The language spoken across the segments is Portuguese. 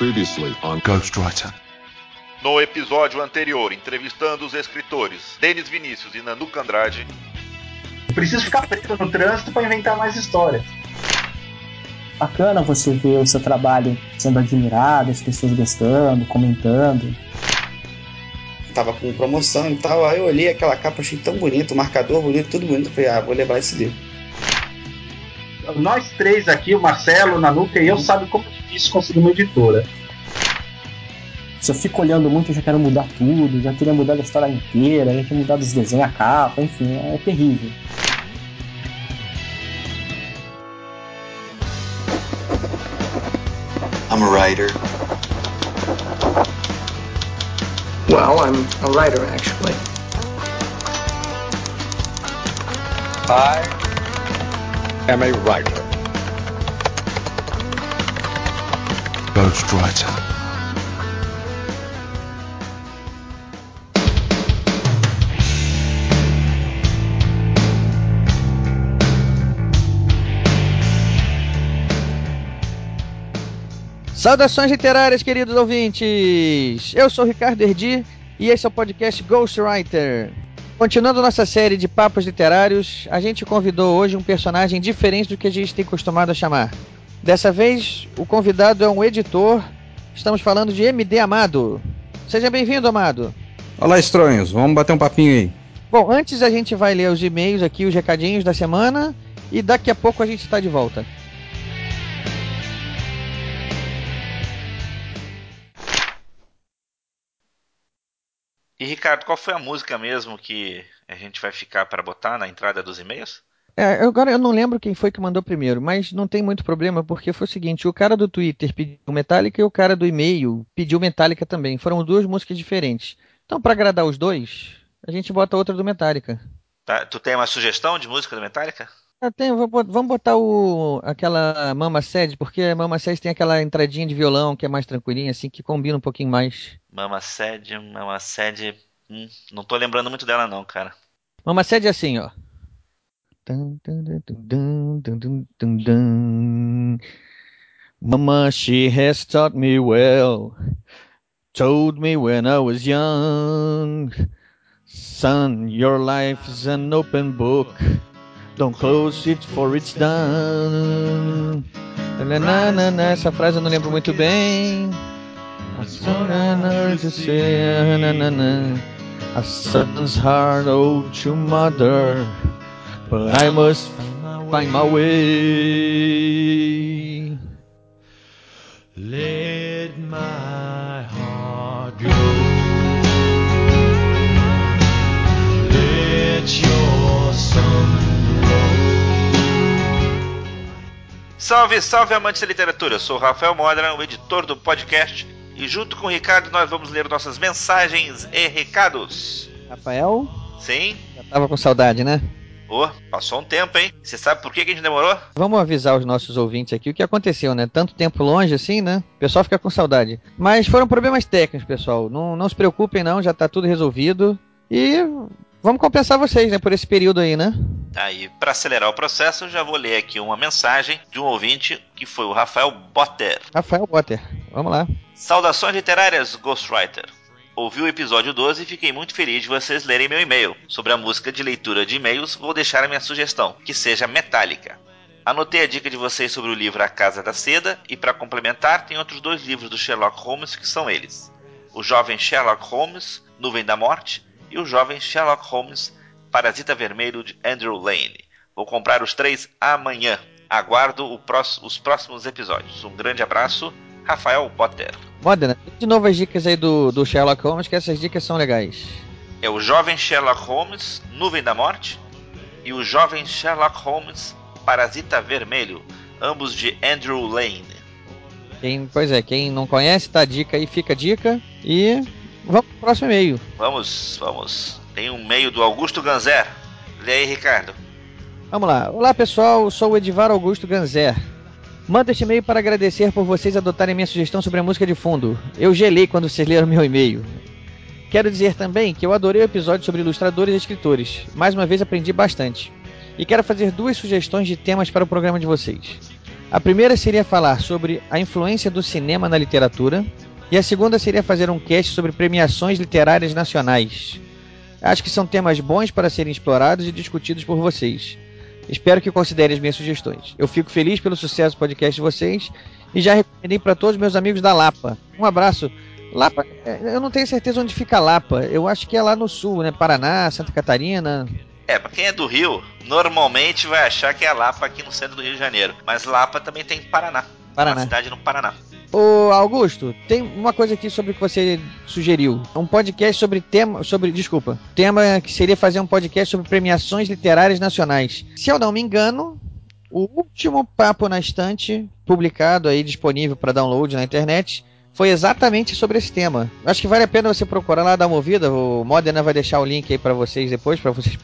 Previously on Ghostwriter. No episódio anterior, entrevistando os escritores Denis Vinícius e Nanuca Andrade. Preciso ficar preso no trânsito para inventar mais histórias. Bacana você ver o seu trabalho sendo admirado, as pessoas gostando, comentando. Tava com promoção e tal, aí eu olhei aquela capa, achei tão bonito, o marcador bonito, tudo bonito. Falei, ah, vou levar esse livro. Nós três aqui, o Marcelo, o Nanuca e eu, sabe como é difícil conseguir uma editora. Se eu fico olhando muito, eu já quero mudar tudo, já queria mudar a história inteira, já queria mudar dos desenhos, a capa, enfim, é terrível. I'm a writer. Well, I'm a writer, actually. I am a writer. Ghostwriter. Saudações literárias, queridos ouvintes! Eu sou Ricardo Erdi e esse é o podcast Ghostwriter. Continuando nossa série de papos literários, a gente convidou hoje um personagem diferente do que a gente tem costumado a chamar. Dessa vez, o convidado é um editor. Estamos falando de MD Amado. Seja bem-vindo, Amado. Olá, estranhos. Vamos bater um papinho aí. Bom, antes a gente vai ler os e-mails aqui, os recadinhos da semana, e daqui a pouco a gente está de volta. E Ricardo, qual foi a música mesmo que a gente vai ficar para botar na entrada dos e-mails? É, agora eu não lembro quem foi que mandou primeiro, mas não tem muito problema, porque foi o seguinte: o cara do Twitter pediu Metallica e o cara do e-mail pediu Metallica também. Foram duas músicas diferentes. Então, para agradar os dois, a gente bota outra do Metallica. Tá, tu tem uma sugestão de música do Metallica? Vou bot- vamos botar o, aquela Mama Sed, porque a Mama Sed tem aquela entradinha de violão que é mais tranquilinha, assim, que combina um pouquinho mais. Mama Sede, Mama Sede. Hum, não tô lembrando muito dela, não, cara. Mama Sed é assim, ó. Mama, she has taught me well, told me when I was young. Son, your life is an open book. Don't close it for it's done. Nananana, Essa frase eu não lembro muito bem. A son's heart owed to mother, but I must find my way. Let Salve, salve amantes da literatura! Eu sou o Rafael Modra, o editor do podcast, e junto com o Ricardo nós vamos ler nossas mensagens e recados. Rafael, Sim? já tava com saudade, né? Ô, passou um tempo, hein? Você sabe por que que a gente demorou? Vamos avisar os nossos ouvintes aqui o que aconteceu, né? Tanto tempo longe assim, né? O pessoal fica com saudade. Mas foram problemas técnicos, pessoal. Não, não se preocupem, não, já tá tudo resolvido. E vamos compensar vocês, né, por esse período aí, né? Aí, para acelerar o processo, eu já vou ler aqui uma mensagem de um ouvinte que foi o Rafael Botter. Rafael Potter, vamos lá. Saudações literárias, Ghostwriter. Ouvi o episódio 12 e fiquei muito feliz de vocês lerem meu e-mail. Sobre a música de leitura de e-mails, vou deixar a minha sugestão, que seja Metallica. Anotei a dica de vocês sobre o livro A Casa da Seda e, para complementar, tem outros dois livros do Sherlock Holmes que são eles: O Jovem Sherlock Holmes, Nuvem da Morte, e O Jovem Sherlock Holmes, Parasita Vermelho de Andrew Lane. Vou comprar os três amanhã. Aguardo o prós- os próximos episódios. Um grande abraço, Rafael Potter. Modena, de novo as dicas aí do, do Sherlock Holmes, que essas dicas são legais. É o Jovem Sherlock Holmes, Nuvem da Morte, e o Jovem Sherlock Holmes, Parasita Vermelho, ambos de Andrew Lane. Quem, pois é, quem não conhece, tá a dica aí, fica a dica. E vamos pro próximo e-mail. Vamos, vamos. Tem um meio do Augusto Ganzer. Lê aí, Ricardo. Vamos lá. Olá pessoal, sou o Edivar Augusto Ganzer. Manda este e-mail para agradecer por vocês adotarem minha sugestão sobre a música de fundo. Eu gelei quando vocês leram meu e-mail. Quero dizer também que eu adorei o episódio sobre ilustradores e escritores. Mais uma vez aprendi bastante. E quero fazer duas sugestões de temas para o programa de vocês. A primeira seria falar sobre a influência do cinema na literatura. E a segunda seria fazer um cast sobre premiações literárias nacionais. Acho que são temas bons para serem explorados e discutidos por vocês. Espero que considerem as minhas sugestões. Eu fico feliz pelo sucesso do podcast de vocês e já recomendei para todos os meus amigos da Lapa. Um abraço. Lapa, é, eu não tenho certeza onde fica Lapa. Eu acho que é lá no sul, né? Paraná, Santa Catarina. É, pra quem é do Rio, normalmente vai achar que é Lapa aqui no centro do Rio de Janeiro. Mas Lapa também tem Paraná. Paraná. Uma cidade no Paraná. Ô Augusto, tem uma coisa aqui sobre o que você sugeriu. Um podcast sobre tema. sobre. Desculpa. Tema que seria fazer um podcast sobre premiações literárias nacionais. Se eu não me engano, o último papo na estante, publicado aí, disponível para download na internet, foi exatamente sobre esse tema. Acho que vale a pena você procurar lá, dar uma ouvida. O Modena vai deixar o link aí para vocês depois, para vocês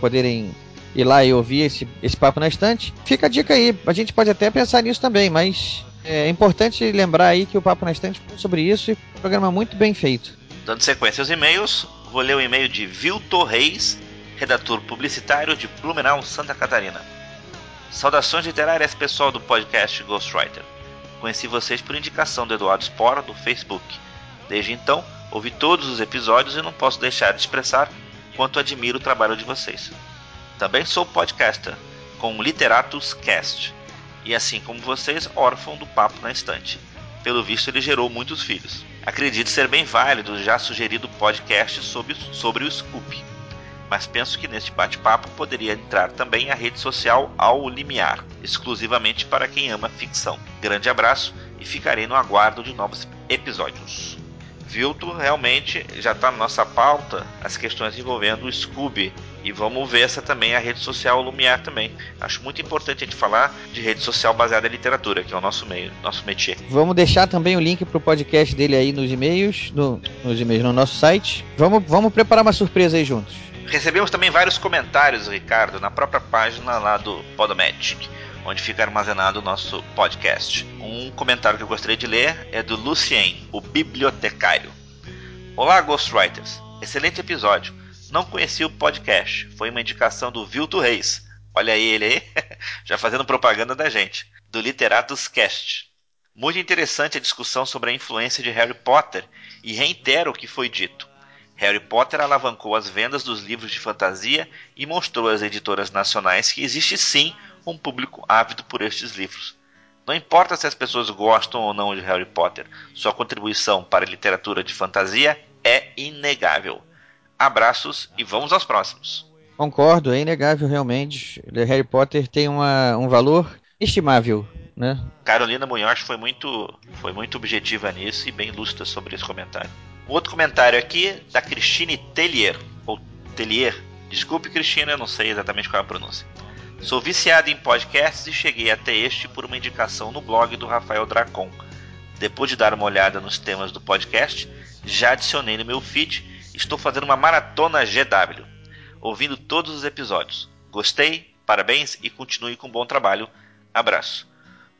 poderem ir lá e ouvir esse, esse papo na estante. Fica a dica aí. A gente pode até pensar nisso também, mas é importante lembrar aí que o papo na estante foi sobre isso e um programa muito bem feito. Dando sequência aos e-mails, vou ler o e-mail de Viltor Reis, redator publicitário de Blumenau, Santa Catarina. Saudações literárias pessoal do podcast Ghostwriter. Conheci vocês por indicação do Eduardo Spora do Facebook. Desde então, ouvi todos os episódios e não posso deixar de expressar quanto admiro o trabalho de vocês. Também sou podcaster, com Literatus Cast, e assim como vocês, órfão do papo na estante. Pelo visto, ele gerou muitos filhos. Acredito ser bem válido o já sugerido podcast sobre, sobre o Scoop, mas penso que neste bate-papo poderia entrar também a rede social Ao Limiar, exclusivamente para quem ama ficção. Grande abraço e ficarei no aguardo de novos episódios. Vilto realmente já está na nossa pauta as questões envolvendo o Scooby. E vamos ver essa também, a rede social Lumiar também. Acho muito importante a gente falar de rede social baseada em literatura, que é o nosso meio, nosso métier. Vamos deixar também o link pro podcast dele aí nos e-mails, no, nos e-mails no nosso site. Vamos, vamos preparar uma surpresa aí juntos. Recebemos também vários comentários, Ricardo, na própria página lá do Podomatic, onde fica armazenado o nosso podcast. Um comentário que eu gostaria de ler é do Lucien, o bibliotecário. Olá, Ghostwriters. Excelente episódio. Não conheci o podcast. Foi uma indicação do Vilto Reis. Olha aí ele aí, já fazendo propaganda da gente. Do Literatus Cast. Muito interessante a discussão sobre a influência de Harry Potter e reitero o que foi dito. Harry Potter alavancou as vendas dos livros de fantasia e mostrou às editoras nacionais que existe sim um público ávido por estes livros. Não importa se as pessoas gostam ou não de Harry Potter, sua contribuição para a literatura de fantasia é inegável. Abraços e vamos aos próximos. Concordo, é inegável realmente. Harry Potter tem uma, um valor estimável, né? Carolina Munhoz foi muito, foi muito objetiva nisso e bem lúcida sobre esse comentário. Um outro comentário aqui da Christine Tellier, ou Tellier. Desculpe, Cristina, eu não sei exatamente qual é a pronúncia. Sou viciado em podcasts e cheguei até este por uma indicação no blog do Rafael Dracon. Depois de dar uma olhada nos temas do podcast, já adicionei no meu feed e estou fazendo uma maratona GW, ouvindo todos os episódios. Gostei, parabéns e continue com um bom trabalho. Abraço.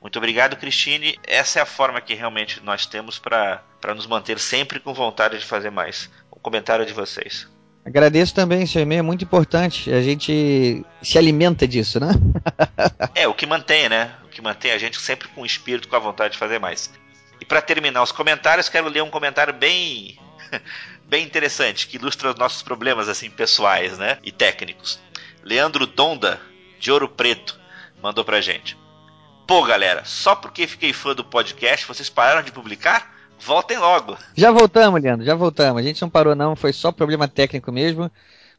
Muito obrigado, Cristine. Essa é a forma que realmente nós temos para nos manter sempre com vontade de fazer mais. O comentário de vocês. Agradeço também, seu e-mail é muito importante. A gente se alimenta disso, né? é, o que mantém, né? O que mantém a gente sempre com o espírito, com a vontade de fazer mais. E para terminar os comentários, quero ler um comentário bem bem interessante, que ilustra os nossos problemas assim pessoais, né? E técnicos. Leandro Donda, de Ouro Preto, mandou pra gente. Pô, galera, só porque fiquei fã do podcast, vocês pararam de publicar? Voltem logo. Já voltamos, Leandro, já voltamos. A gente não parou não, foi só problema técnico mesmo.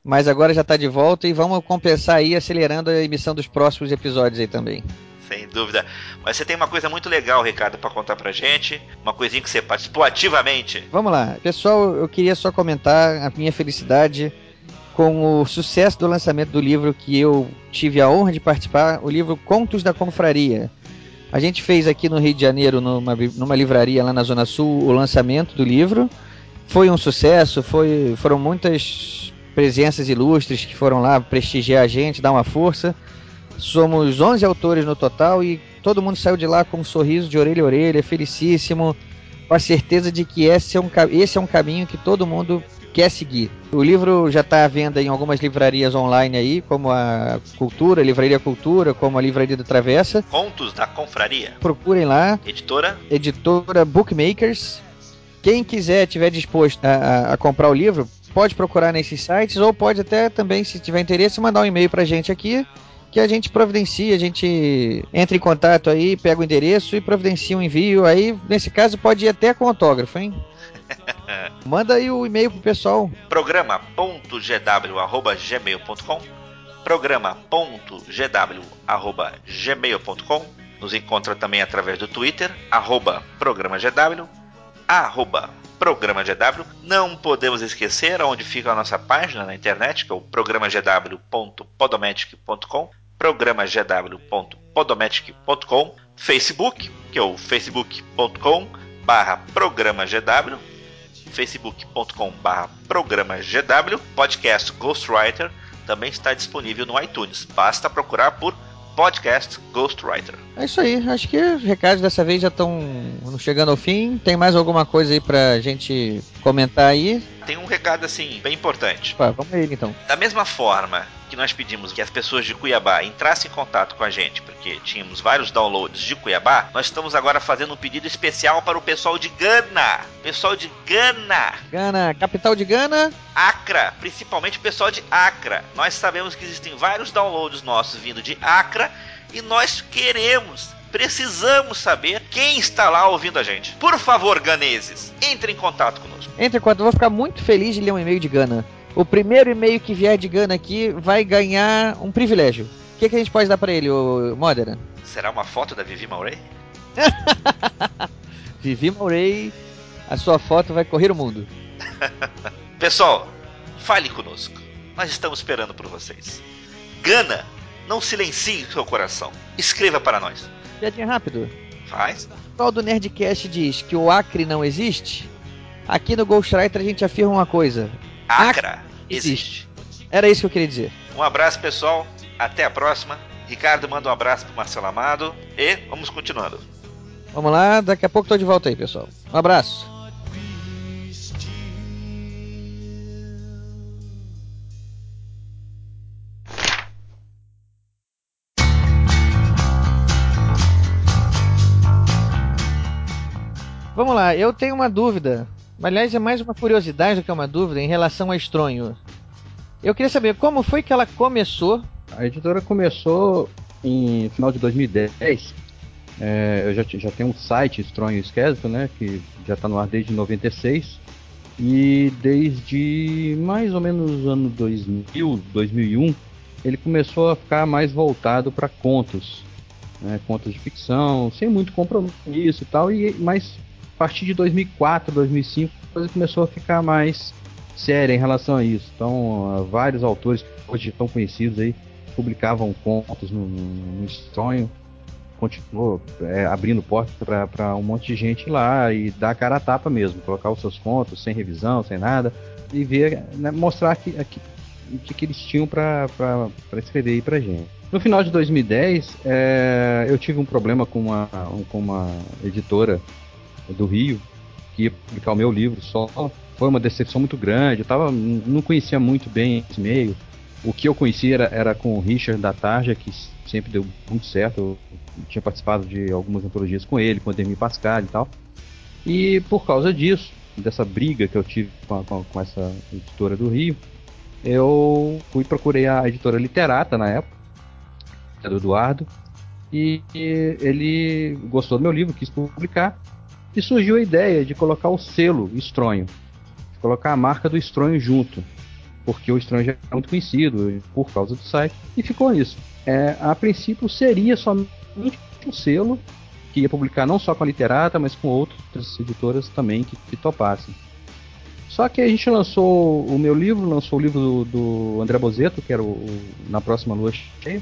Mas agora já tá de volta e vamos compensar aí acelerando a emissão dos próximos episódios aí também. Sem dúvida. Mas você tem uma coisa muito legal, Ricardo, para contar pra gente. Uma coisinha que você participou ativamente. Vamos lá. Pessoal, eu queria só comentar a minha felicidade com o sucesso do lançamento do livro que eu tive a honra de participar, o livro Contos da Confraria. A gente fez aqui no Rio de Janeiro, numa, numa livraria lá na Zona Sul, o lançamento do livro. Foi um sucesso, foi, foram muitas presenças ilustres que foram lá prestigiar a gente, dar uma força. Somos 11 autores no total e todo mundo saiu de lá com um sorriso de orelha a orelha, felicíssimo. com a certeza de que esse é um, esse é um caminho que todo mundo quer seguir. O livro já está à venda em algumas livrarias online aí, como a Cultura, Livraria Cultura, como a Livraria da Travessa. Contos da Confraria. Procurem lá, Editora editora Bookmakers. Quem quiser, tiver disposto a, a- a comprar o livro, pode procurar nesses sites ou pode até também, se tiver interesse, mandar um e-mail pra gente aqui, que a gente providencia, a gente entra em contato aí, pega o endereço e providencia um envio. Aí, nesse caso, pode ir até com autógrafo, hein? Manda aí o e-mail pro pessoal. programa.gw.gmail.com programa.gw.gmail.com Nos encontra também através do Twitter, arroba programa GW, arroba programa GW. Não podemos esquecer onde fica a nossa página na internet, que é o programagw.podomatic.com programagw.podomatic.com Facebook, que é o facebook.com barra programa GW facebook.com barra programa GW podcast Ghostwriter também está disponível no iTunes. Basta procurar por podcast Ghostwriter. É isso aí, acho que os recados dessa vez já estão chegando ao fim. Tem mais alguma coisa aí pra gente comentar aí? Tem um recado assim bem importante. Vamos a ele então. Da mesma forma que nós pedimos que as pessoas de Cuiabá entrassem em contato com a gente, porque tínhamos vários downloads de Cuiabá, nós estamos agora fazendo um pedido especial para o pessoal de Gana. Pessoal de Gana. Gana, capital de Gana. Acra, principalmente o pessoal de Acra. Nós sabemos que existem vários downloads nossos vindo de Acra e nós queremos, precisamos saber quem está lá ouvindo a gente. Por favor, ganeses, entre em contato conosco. Entre quatro, eu vou ficar muito feliz de ler um e-mail de Gana. O primeiro e-mail que vier de Gana aqui vai ganhar um privilégio. O que, que a gente pode dar pra ele, ô Modera? Será uma foto da Vivi Maurey? Vivi Mourei, a sua foto vai correr o mundo. Pessoal, fale conosco. Nós estamos esperando por vocês. Gana, não silencie seu coração. Escreva para nós. Piadinha rápido. Faz. O pessoal do Nerdcast diz que o Acre não existe. Aqui no Ghostwriter a gente afirma uma coisa. Acra existe. Era isso que eu queria dizer. Um abraço, pessoal. Até a próxima. Ricardo manda um abraço pro Marcelo Amado. E vamos continuando. Vamos lá, daqui a pouco tô de volta aí, pessoal. Um abraço. Vamos lá, eu tenho uma dúvida. Aliás, é mais uma curiosidade do que uma dúvida em relação a Estronho. Eu queria saber como foi que ela começou. A editora começou em final de 2010. É, eu já, já tenho um site, Stronho Esquésito, né? Que já está no ar desde 96. E desde mais ou menos ano 2000, 2001, ele começou a ficar mais voltado para contos. Né, contos de ficção, sem muito compromisso e tal. E, mas a partir de 2004, 2005, a coisa começou a ficar mais séria em relação a isso. Então, ah, vários autores hoje tão conhecidos aí publicavam contos no, no, Estronho, continuou é, abrindo porta para um monte de gente lá e dar cara a tapa mesmo, colocar os seus contos sem revisão, sem nada, e ver, né, mostrar que, que, o que, que eles tinham para escrever aí pra gente. No final de 2010, é, eu tive um problema com uma, um- com uma editora do Rio que ia publicar o meu livro só. Foi uma decepção muito grande. Eu tava, não conhecia muito bem esse meio. O que eu conhecia era, era com o Richard da Tarja, que sempre deu muito certo. Eu tinha participado de algumas antologias com ele, com o Ademir Pascal e tal. E por causa disso, dessa briga que eu tive com, com, com essa editora do Rio, eu fui procurei a editora Literata na época, do Eduardo, e ele gostou do meu livro, quis publicar, e surgiu a ideia de colocar o selo Estronho, de colocar a marca do Estronho junto, porque o Estronho já é muito conhecido por causa do site, e ficou nisso. É, a princípio seria somente um selo que ia publicar não só com a Literata, mas com outras editoras também que, que topassem. Só que a gente lançou o meu livro, lançou o livro do, do André Bozeto, que era o, o Na Próxima Lua Cheia,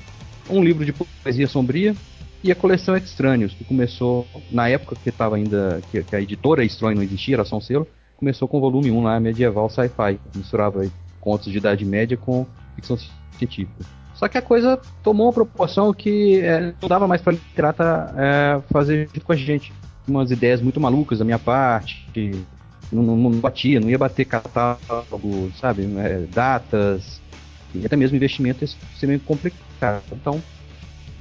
um livro de poesia sombria, e a coleção Extrâneos, que começou na época que estava ainda, que, que a editora Estranho não existia, era só um selo, começou com o volume 1 lá, medieval sci-fi, misturava contos de idade média com ficção científica. Só que a coisa tomou uma proporção que é, não dava mais para literata é, fazer junto com a gente. umas ideias muito malucas da minha parte, que não, não, não batia, não ia bater catálogo, sabe, é, datas, e até mesmo investimento ia ser meio complicado. Então,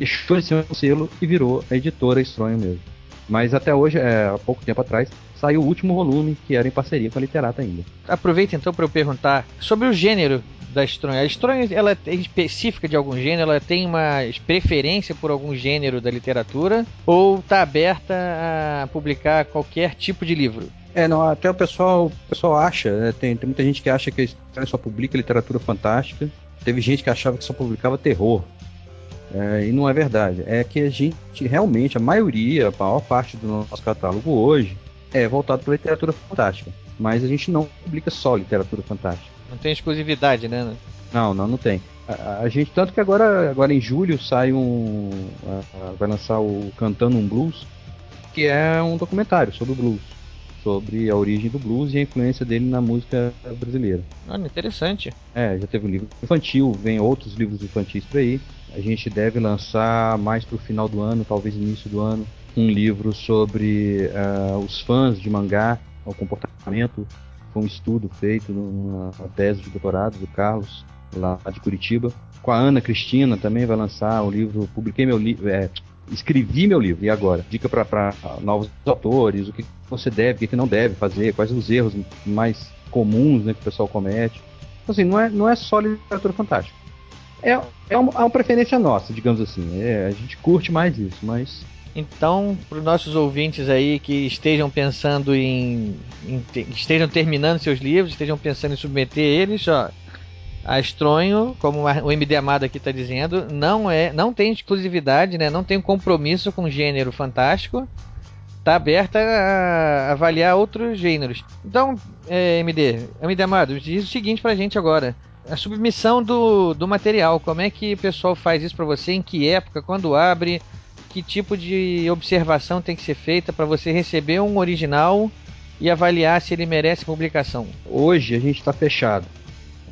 deixou de ser um selo e virou a editora Estronho mesmo. Mas até hoje, é, há pouco tempo atrás, saiu o último volume, que era em parceria com a Literata ainda. Aproveita então para eu perguntar sobre o gênero da Estronho. A Estronho ela é específica de algum gênero? Ela tem uma preferência por algum gênero da literatura? Ou está aberta a publicar qualquer tipo de livro? É, não, até o pessoal, o pessoal acha, né, tem, tem muita gente que acha que a Estranho só publica literatura fantástica. Teve gente que achava que só publicava terror. É, e não é verdade. É que a gente realmente, a maioria, a maior parte do nosso catálogo hoje é voltado para literatura fantástica. Mas a gente não publica só literatura fantástica. Não tem exclusividade, né? Não, não, não tem. A, a gente, tanto que agora, agora em julho sai um. A, a, vai lançar o Cantando um Blues, que é um documentário sobre o blues. Sobre a origem do blues e a influência dele na música brasileira. Olha, interessante. É, já teve um livro infantil, vem outros livros infantis por aí. A gente deve lançar mais pro final do ano, talvez início do ano, um livro sobre uh, os fãs de mangá, o comportamento. Foi um estudo feito numa tese de doutorado do Carlos, lá de Curitiba. Com a Ana Cristina também vai lançar o livro. Publiquei meu livro. É, escrevi meu livro, e agora? Dica para novos autores, o que você deve, o que não deve fazer, quais os erros mais comuns né, que o pessoal comete. Então, assim, não é, não é só literatura fantástica. É, é, uma, é uma preferência nossa, digamos assim. É, a gente curte mais isso, mas então, para os nossos ouvintes aí que estejam pensando em, em, estejam terminando seus livros, estejam pensando em submeter eles, ó, a Estronho, como o MD Amado aqui está dizendo, não é, não tem exclusividade, né? Não tem compromisso com gênero fantástico. Está aberta a avaliar outros gêneros. Então, é, MD, MD Amado, diz o seguinte para a gente agora. A submissão do, do material, como é que o pessoal faz isso para você? Em que época? Quando abre? Que tipo de observação tem que ser feita para você receber um original e avaliar se ele merece publicação? Hoje a gente está fechado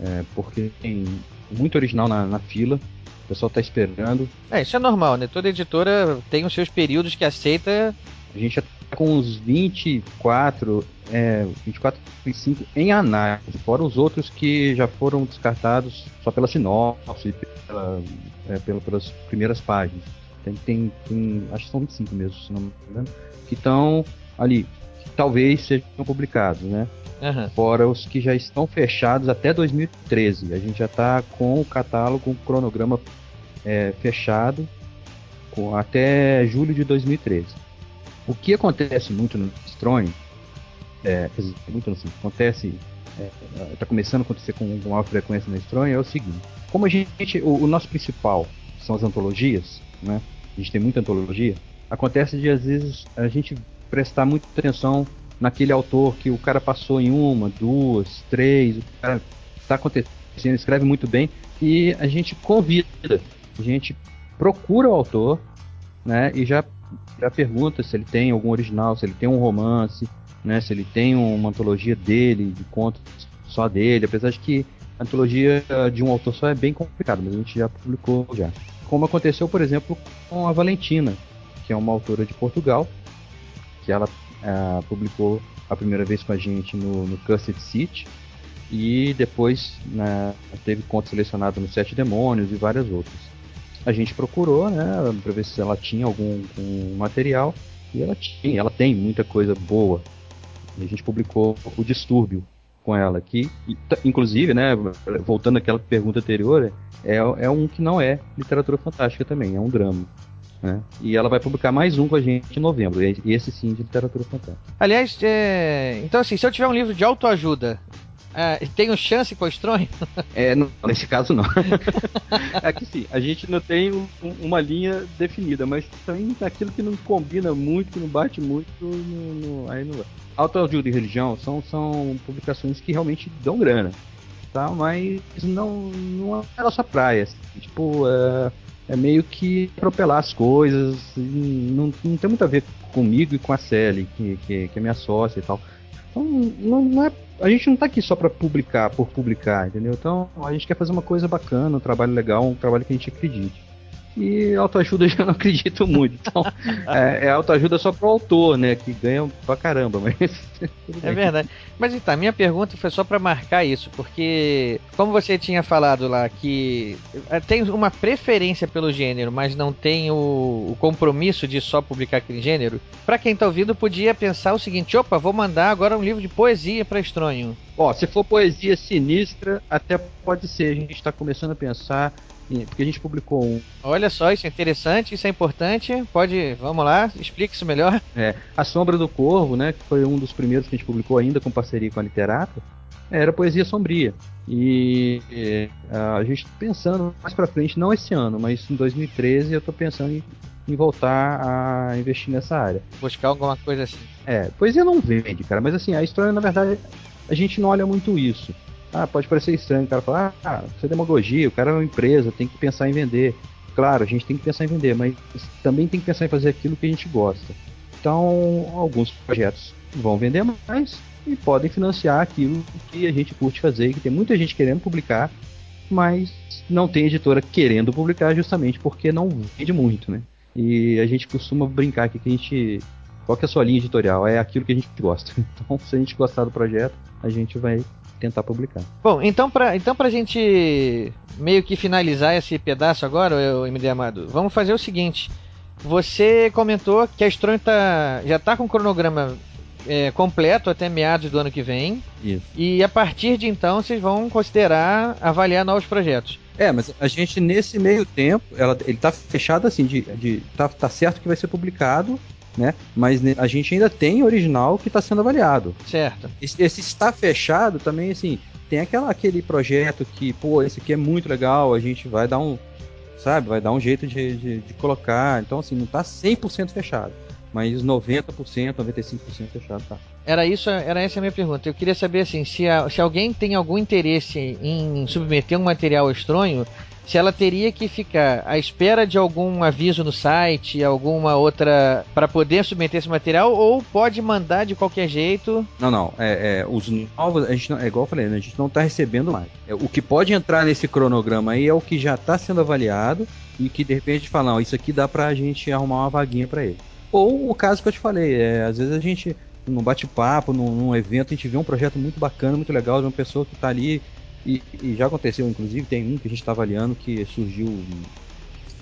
é, porque tem muito original na, na fila, o pessoal está esperando. É, isso é normal, né? Toda editora tem os seus períodos que aceita. A gente com uns 24, é, 24, 25 em análise, fora os outros que já foram descartados só pela sinopse, pela, é, pela, pelas primeiras páginas. Tem, tem, tem, acho que são 25 mesmo, se não me engano, que estão ali, que talvez sejam publicados, né? Uhum. Fora os que já estão fechados até 2013. A gente já está com o catálogo, o cronograma é, fechado com, até julho de 2013. O que acontece muito no Strong, é, muito assim, acontece, está é, tá começando a acontecer com, com maior frequência no Strong, é o seguinte: como a gente, o, o nosso principal são as antologias, né? A gente tem muita antologia. Acontece de às vezes a gente prestar muita atenção naquele autor que o cara passou em uma, duas, três, o cara está acontecendo, escreve muito bem, e a gente convida, a gente procura o autor, né, e já, já pergunta se ele tem algum original, se ele tem um romance, né, se ele tem uma antologia dele, de contos só dele, apesar de que a antologia de um autor só é bem complicado, mas a gente já publicou já. Como aconteceu, por exemplo, com a Valentina, que é uma autora de Portugal, que ela uh, publicou a primeira vez com a gente no, no Cursed City e depois né, teve conto selecionado no Sete Demônios e várias outras. A gente procurou, né, para ver se ela tinha algum, algum material e ela tinha, ela tem muita coisa boa. E a gente publicou o Distúrbio com ela, que inclusive, né, voltando àquela pergunta anterior, é, é um que não é literatura fantástica também, é um drama. Né? E ela vai publicar mais um com a gente em novembro, esse sim de literatura fantástica. Aliás, é... então assim, se eu tiver um livro de autoajuda, é, tenho chance com o estronho? É, não, nesse caso não. é que sim, a gente não tem um, uma linha definida, mas também aquilo que não combina muito, que não bate muito, no, no, aí não vai. Autoajuda e religião são, são publicações que realmente dão grana, tá? Mas não, não é a nossa praia. Assim. Tipo, é, é meio que atropelar as coisas. Não, não tem muito a ver comigo e com a Sally, que, que, que é minha sócia e tal. Então, não, não é, a gente não está aqui só para publicar por publicar, entendeu? Então, a gente quer fazer uma coisa bacana, um trabalho legal, um trabalho que a gente acredite. E autoajuda já não acredito muito. Então, é, é autoajuda só pro autor, né? Que ganha pra caramba, mas. É verdade. Mas então, minha pergunta foi só pra marcar isso, porque, como você tinha falado lá, que eh, tem uma preferência pelo gênero, mas não tem o, o compromisso de só publicar aquele gênero, pra quem tá ouvindo, podia pensar o seguinte: opa, vou mandar agora um livro de poesia pra estranho. Ó, se for poesia sinistra, até pode ser. A gente tá começando a pensar. Porque a gente publicou um. Olha só, isso é interessante, isso é importante. Pode, vamos lá, explique isso melhor. É, A Sombra do Corvo, né? Que foi um dos primeiros que a gente publicou ainda com parceria com a Literata. Era poesia sombria. E é, a gente pensando mais pra frente, não esse ano, mas em 2013 eu tô pensando em, em voltar a investir nessa área. Buscar alguma coisa assim. É, poesia não vende, cara, mas assim, a história, na verdade, a gente não olha muito isso. Ah, pode parecer estranho o cara falar, ah, isso é demagogia, o cara é uma empresa, tem que pensar em vender. Claro, a gente tem que pensar em vender, mas também tem que pensar em fazer aquilo que a gente gosta. Então, alguns projetos vão vender mais e podem financiar aquilo que a gente curte fazer, que tem muita gente querendo publicar, mas não tem editora querendo publicar justamente porque não vende muito, né? E a gente costuma brincar aqui que a gente qual que é a sua linha editorial? É aquilo que a gente gosta. Então, se a gente gostar do projeto, a gente vai tentar publicar. Bom, então pra, então pra gente meio que finalizar esse pedaço agora, o MD Amado, vamos fazer o seguinte. Você comentou que a Estronho tá, já tá com o cronograma é, completo até meados do ano que vem. Isso. E a partir de então vocês vão considerar avaliar novos projetos. É, mas a gente nesse meio tempo, ela, ele tá fechado assim, de, de tá, tá certo que vai ser publicado, né? Mas a gente ainda tem original que está sendo avaliado. Certo. Esse, esse está fechado também, assim, tem aquela, aquele projeto que, pô, esse aqui é muito legal, a gente vai dar um, sabe, vai dar um jeito de, de, de colocar. Então, assim, não tá 100% fechado, mas 90%, 95% fechado tá. Era isso, era essa a minha pergunta. Eu queria saber assim, se, a- se alguém tem algum interesse em submeter um material estranho, se ela teria que ficar à espera de algum aviso no site, alguma outra para poder submeter esse material, ou pode mandar de qualquer jeito. Não, não. É, é, os novos, a gente não, é igual eu falei, né, a gente não está recebendo mais. É, o que pode entrar nesse cronograma aí é o que já está sendo avaliado e que de repente fala, não, isso aqui dá pra gente arrumar uma vaguinha para ele. Ou o caso que eu te falei, é, às vezes a gente, num bate-papo, num, num evento, a gente vê um projeto muito bacana, muito legal, de uma pessoa que está ali. E, e já aconteceu, inclusive, tem um que a gente está avaliando que surgiu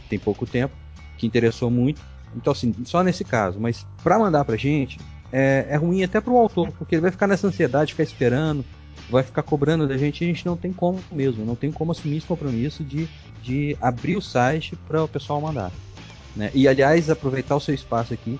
tem pouco tempo, que interessou muito. Então, assim, só nesse caso, mas para mandar pra gente, é, é ruim até pro autor, porque ele vai ficar nessa ansiedade, ficar esperando, vai ficar cobrando da gente, e a gente não tem como mesmo, não tem como assumir esse compromisso de, de abrir o site para o pessoal mandar. Né? E aliás, aproveitar o seu espaço aqui,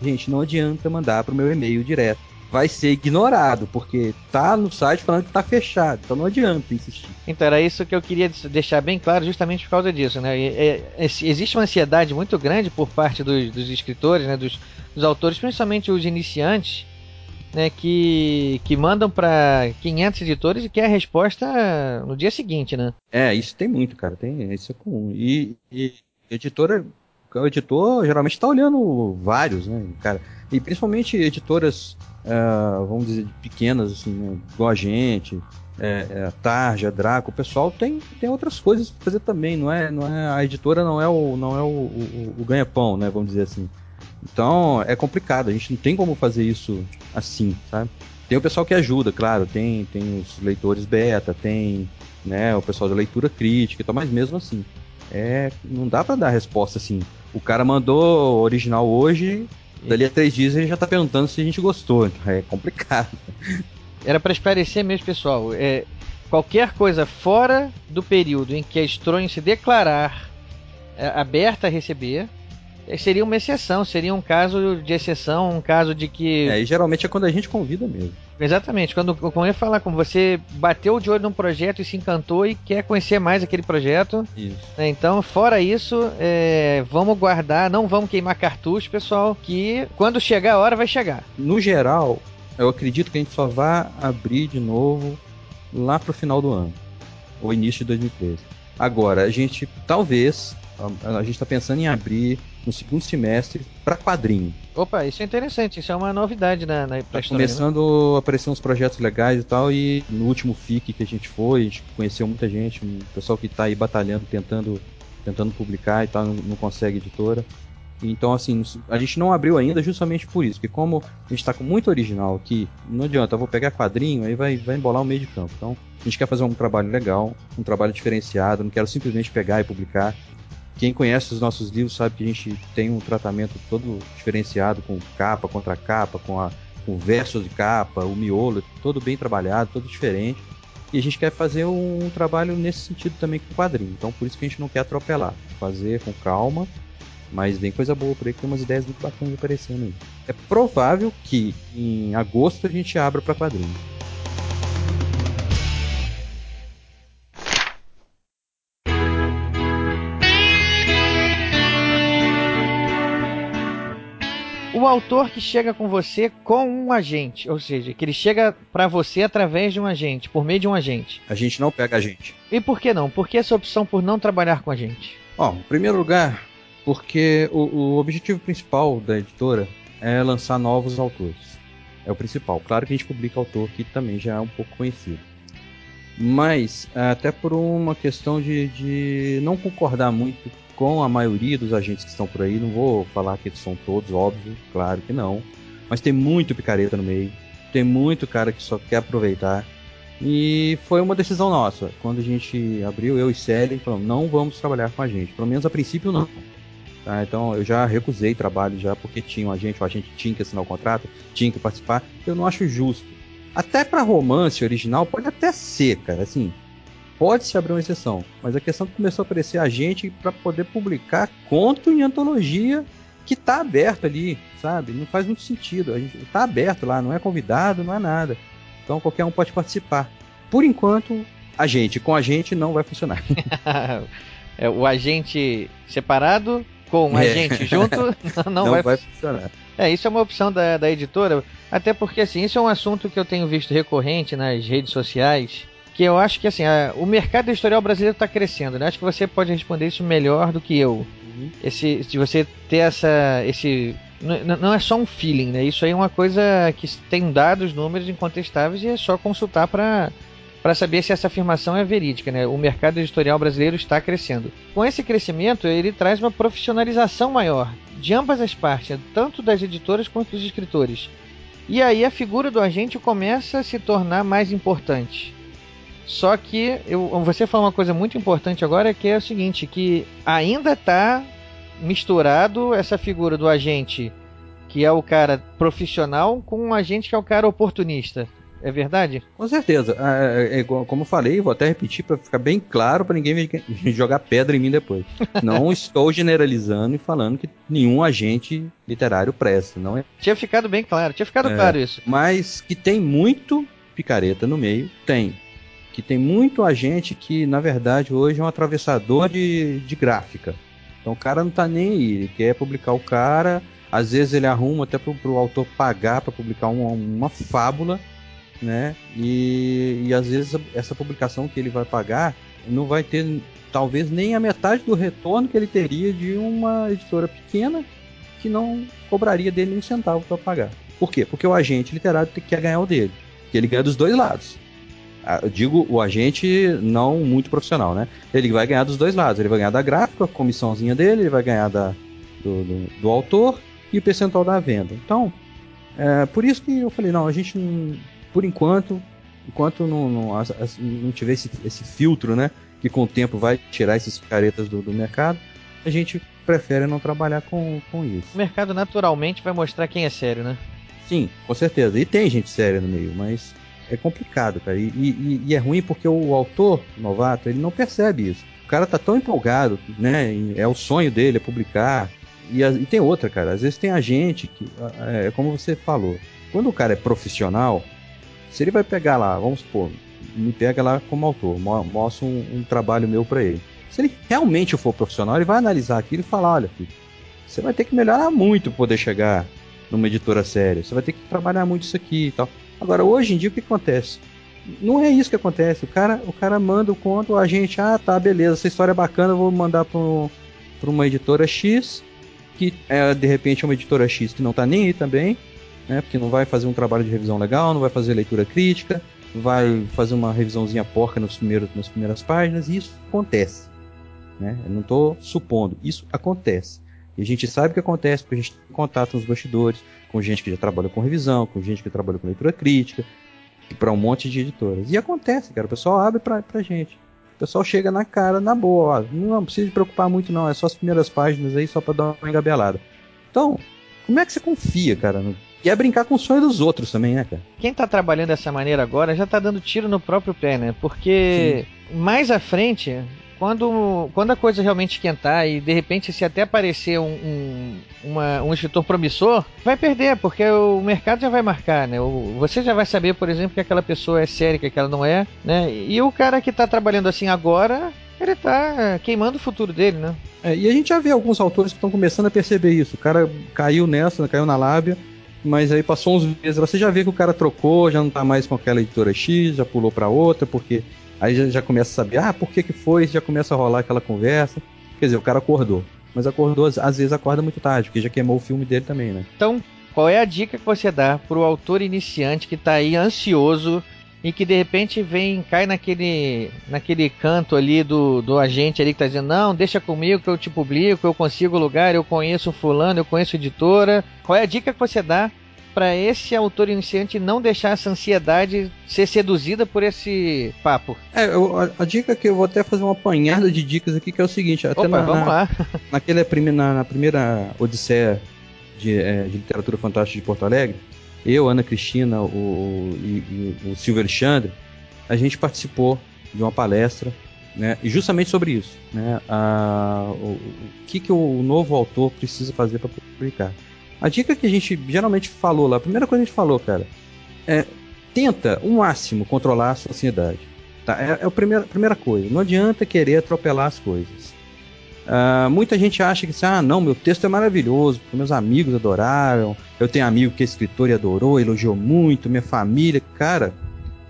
gente, não adianta mandar pro meu e-mail direto. Vai ser ignorado, porque tá no site falando que tá fechado, então não adianta insistir. Então era isso que eu queria deixar bem claro, justamente por causa disso, né? E- é- existe uma ansiedade muito grande por parte dos, dos escritores, né? Dos, dos autores, principalmente os iniciantes, né? Que, que mandam para 500 editores e quer a resposta no dia seguinte, né? É, isso tem muito, cara. Tem, isso é comum. E, e editora, o editor geralmente está olhando vários, né, cara? E principalmente editoras, ah, vamos dizer, pequenas, assim, né, igual a gente, é, é, Tarja, Draco, o pessoal tem, tem outras coisas pra fazer também, não é, não é a editora não é o, não é o, o, o ganha-pão, né, vamos dizer assim. Então é complicado, a gente não tem como fazer isso assim, sabe? Tem o pessoal que ajuda, claro, tem, tem os leitores beta, tem né, o pessoal da leitura crítica e tal, mas mesmo assim, é, não dá pra dar resposta assim. O cara mandou original hoje, dali a três dias ele já tá perguntando se a gente gostou, é complicado. Era para esclarecer mesmo, pessoal. É, qualquer coisa fora do período em que a Estronho se declarar é, aberta a receber é, seria uma exceção, seria um caso de exceção, um caso de que. É, e geralmente é quando a gente convida mesmo. Exatamente, quando, quando eu ia falar com você, bateu de olho num projeto e se encantou e quer conhecer mais aquele projeto. Isso. né? Então, fora isso, é, vamos guardar, não vamos queimar cartucho, pessoal, que quando chegar a hora vai chegar. No geral, eu acredito que a gente só vai abrir de novo lá pro final do ano, ou início de 2013. Agora, a gente talvez, a, a gente está pensando em abrir no segundo semestre para quadrinho. Opa, isso é interessante, isso é uma novidade na, na pra Tá história, né? começando a aparecer uns projetos legais e tal, e no último FIC que a gente foi, a gente conheceu muita gente, um pessoal que tá aí batalhando, tentando tentando publicar e tal, não, não consegue editora. Então, assim, a gente não abriu ainda justamente por isso, porque como a gente está com muito original aqui, não adianta, eu vou pegar quadrinho, aí vai, vai embolar o meio de campo. Então, a gente quer fazer um trabalho legal, um trabalho diferenciado, não quero simplesmente pegar e publicar. Quem conhece os nossos livros sabe que a gente tem um tratamento todo diferenciado, com capa, contra capa, com, a, com verso de capa, o miolo, todo bem trabalhado, todo diferente. E a gente quer fazer um, um trabalho nesse sentido também com o quadrinho. Então, por isso que a gente não quer atropelar. Fazer com calma, mas vem coisa boa por aí, que tem umas ideias muito bacanas aparecendo aí. É provável que em agosto a gente abra para quadrinho. O autor que chega com você com um agente, ou seja, que ele chega para você através de um agente, por meio de um agente. A gente não pega a gente. E por que não? Por que essa opção por não trabalhar com a gente? Ó, em primeiro lugar, porque o, o objetivo principal da editora é lançar novos autores. É o principal. Claro que a gente publica autor que também já é um pouco conhecido. Mas, até por uma questão de, de não concordar muito com a maioria dos agentes que estão por aí, não vou falar que são todos, óbvio, claro que não. Mas tem muito picareta no meio, tem muito cara que só quer aproveitar. E foi uma decisão nossa. Quando a gente abriu, eu e Célia, falamos, não vamos trabalhar com a gente. Pelo menos a princípio não. Tá, então eu já recusei trabalho já porque tinha um agente, o agente tinha que assinar o contrato, tinha que participar. Eu não acho justo. Até para romance original pode até ser, cara, assim, pode se abrir uma exceção, mas a questão é que começou a aparecer agente para poder publicar conto em antologia que tá aberto ali, sabe? Não faz muito sentido. A gente tá aberto lá, não é convidado, não é nada. Então qualquer um pode participar. Por enquanto, a gente com a gente não vai funcionar. é, o agente separado com um É. agente junto não, Não vai, vai funcionar. É, isso é uma opção da, da editora, até porque assim, isso é um assunto que eu tenho visto recorrente nas redes sociais, que eu acho que assim, a- o mercado editorial brasileiro está crescendo, né? Acho que você pode responder isso melhor do que eu. Esse, de você ter essa, esse, não é só um feeling, né? Isso aí é uma coisa que tem dados, números incontestáveis e é só consultar para para saber se essa afirmação é verídica, né? O mercado editorial brasileiro está crescendo. Com esse crescimento, ele traz uma profissionalização maior de ambas as partes, tanto das editoras quanto dos escritores. E aí a figura do agente começa a se tornar mais importante. Só que eu, você falou uma coisa muito importante agora, que é o seguinte, que ainda está misturado essa figura do agente, que é o cara profissional, com um agente que é o cara oportunista. É verdade? Com certeza. É, é igual- como eu falei, vou até repetir para ficar bem claro para ninguém jogar pedra em mim depois. Não estou generalizando e falando que nenhum agente literário presta, não é? Tinha ficado bem claro, tinha ficado É, claro isso. Mas que tem muito picareta no meio, tem. Que tem muito agente que, na verdade, hoje é um atravessador de, de gráfica. Então o cara não tá nem aí, ele quer publicar o cara, às vezes ele arruma até pro, pro autor pagar para publicar uma, uma fábula, né? E, e às vezes essa publicação que ele vai pagar não vai ter talvez nem a metade do retorno que ele teria de uma editora pequena que não cobraria dele um centavo para pagar. Por quê? Porque o agente literário quer ganhar o dele. Que ele ganha dos dois lados. Eu digo o agente não muito profissional, né? Ele vai ganhar dos dois lados. Ele vai ganhar da gráfica, a comissãozinha dele, ele vai ganhar da, do, do- do autor e o percentual da venda. Então, é, por isso que eu falei, não, a gente, não- por enquanto, enquanto não, não, não tiver esse, esse filtro, né? Que com o tempo vai tirar esses caretas do, do mercado, a gente prefere não trabalhar com, com isso. O mercado naturalmente vai mostrar quem é sério, né? Sim, com certeza. E tem gente séria no meio, mas é complicado, cara. E, e- e é ruim porque o autor novato, ele não percebe isso. O cara tá tão empolgado, né? É o sonho dele, é publicar. E, e tem outra, cara. Às vezes tem a gente que, é como você falou, quando o cara é profissional, se ele vai pegar lá, vamos supor, me pega lá como autor, mo- mostra um, um trabalho meu pra ele. Se ele realmente for profissional, ele vai analisar aquilo e falar, olha, filho, você vai ter que melhorar muito pra poder chegar numa editora séria. Você vai ter que trabalhar muito isso aqui e tal. Agora, hoje em dia, o que acontece? Não é isso que acontece. O cara, o cara manda o conto, a gente, ah, tá, beleza, essa história é bacana, eu vou mandar para uma editora X, que é de repente uma editora X que não tá nem aí também, né? Porque não vai fazer um trabalho de revisão legal, não vai fazer leitura crítica, vai fazer uma revisãozinha porca nos primeiros, nas primeiras páginas, e isso acontece. Né? Eu não estou supondo. Isso acontece. E a gente sabe que acontece porque a gente tem contato nos bastidores com gente que já trabalha com revisão, com gente que trabalha com leitura crítica, para um monte de editoras. E acontece, cara. O pessoal abre pra, pra gente. O pessoal chega na cara, na boa. Ó, não precisa se preocupar muito, não. É só as primeiras páginas aí, só pra dar uma engabelada. Então, como é que você confia, cara? E é brincar com o sonho dos outros também, né, cara? Quem tá trabalhando dessa maneira agora já tá dando tiro no próprio pé, né? Porque mais à frente, quando, quando a coisa realmente esquentar e de repente se até aparecer um, um, uma- um escritor promissor, vai perder, porque o mercado já vai marcar, né? O- Você já vai saber, por exemplo, que aquela pessoa é séria, que aquela não é, né? E o cara que tá trabalhando assim agora, ele tá queimando o futuro dele, né? É, e a gente já vê alguns autores que estão começando a perceber isso. O cara caiu nessa, caiu na lábia, mas aí passou uns meses, você já vê que o cara trocou, já não tá mais com aquela editora X, já pulou para outra, porque aí já, já começa a saber, ah, por que que foi? Já começa a rolar aquela conversa. Quer dizer, o cara acordou. Mas acordou, às vezes acorda muito tarde, porque já queimou o filme dele também, né? Então, qual é a dica que você dá pro autor iniciante que tá aí ansioso e que de repente vem, cai naquele, naquele canto ali do, do agente ali que tá dizendo, não, deixa comigo que eu te publico, eu consigo lugar, eu conheço fulano, eu conheço editora. Qual é a dica que você dá para esse autor iniciante não deixar essa ansiedade ser seduzida por esse papo? É, eu- a, a dica que eu vou até fazer uma apanhada de dicas aqui, que é o seguinte, até Opa, na, vamos na- lá. naquele na, na primeira Odisseia de, eh, de Literatura Fantástica de Porto Alegre, eu, Ana Cristina o, o- e, e o Silvio Alexandre, a gente participou de uma palestra né, e justamente sobre isso. Né, a- o, o que, que o novo autor precisa fazer para publicar. A dica que a gente geralmente falou lá, a primeira coisa que a gente falou, cara, é tenta o máximo controlar a sua ansiedade. Tá? É, é a primeira, primeira coisa. Não adianta querer atropelar as coisas. Ah, muita gente acha que ah, não, meu texto é maravilhoso, meus amigos adoraram, eu tenho amigo que é escritor e adorou, elogiou muito, minha família. Cara,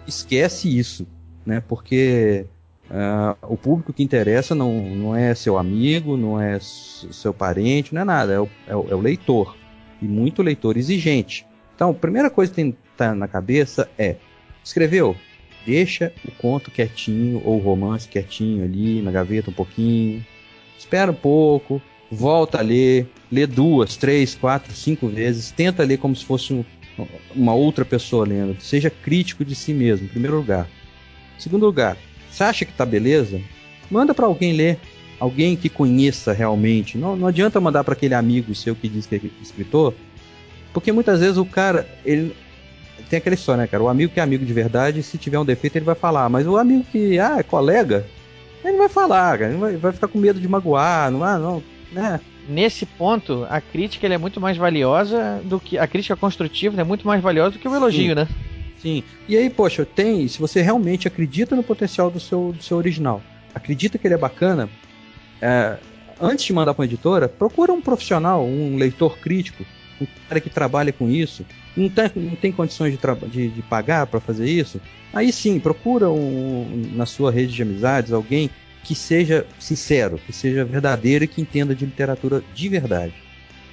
esquece isso, né? Porque ah, o público que interessa não, não é seu amigo, não é seu parente, não é nada, é o, é o- é o leitor. E muito leitor exigente. Então, a primeira coisa que tem que estar na cabeça é: escreveu? Deixa o conto quietinho, ou o romance quietinho ali na gaveta um pouquinho espera um pouco, volta a ler, lê duas, três, quatro, cinco vezes, tenta ler como se fosse um- uma outra pessoa lendo, seja crítico de si mesmo, em primeiro lugar. Segundo lugar, você acha que tá beleza? Manda para alguém ler, alguém que conheça realmente. Não, não adianta mandar para aquele amigo seu que diz que é escritor, porque muitas vezes o cara, ele tem aquela história, né, cara? O amigo que é amigo de verdade, se tiver um defeito, ele vai falar. Mas o amigo que, ah, é colega, ele não vai falar, cara. Ele vai, vai ficar com medo de magoar, não vai, não, né? Nesse ponto, a crítica é muito mais valiosa do que a crítica construtiva é muito mais valiosa do que o elogio, né? Sim. E aí, poxa, tem, se você realmente acredita no potencial do seu, do seu original, acredita que ele é bacana, é, antes de mandar para uma editora, procura um profissional, um leitor crítico, um cara que trabalha com isso, não tem, não tem condições de, de, de pagar para fazer isso, aí sim, procura um, na sua rede de amizades alguém que seja sincero, que seja verdadeiro e que entenda de literatura de verdade.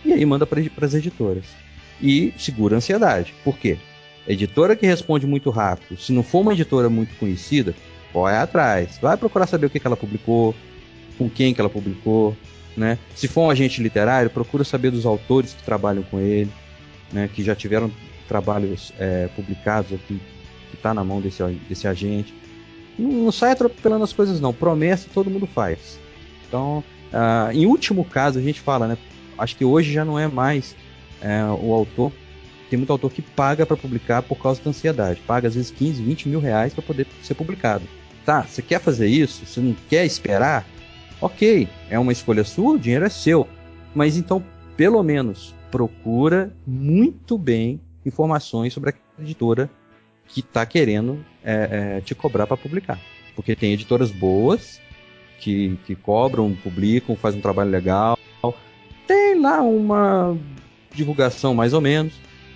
E aí manda para as editoras. E segura a ansiedade. Por quê? Editora que responde muito rápido, se não for uma editora muito conhecida, vai atrás, vai procurar saber o que, que ela publicou, com quem que ela publicou, né? Se for um agente literário, procura saber dos autores que trabalham com ele, né? Que já tiveram trabalhos é, publicados aqui, que está na mão desse, desse agente. Não, não sai atropelando as coisas não, promessa todo mundo faz. Então, ah, em último caso, a gente fala, né? Acho que hoje já não é mais é, o autor tem muito autor que paga para publicar por causa da ansiedade. Paga às vezes 15, 20 mil reais para poder ser publicado. Tá, você quer fazer isso? Você não quer esperar? Ok, é uma escolha sua, o dinheiro é seu. Mas então, pelo menos, procura muito bem informações sobre a editora que está querendo é, é, te cobrar para publicar. Porque tem editoras boas que, que cobram, publicam, fazem um trabalho legal. Tem lá uma divulgação mais ou menos.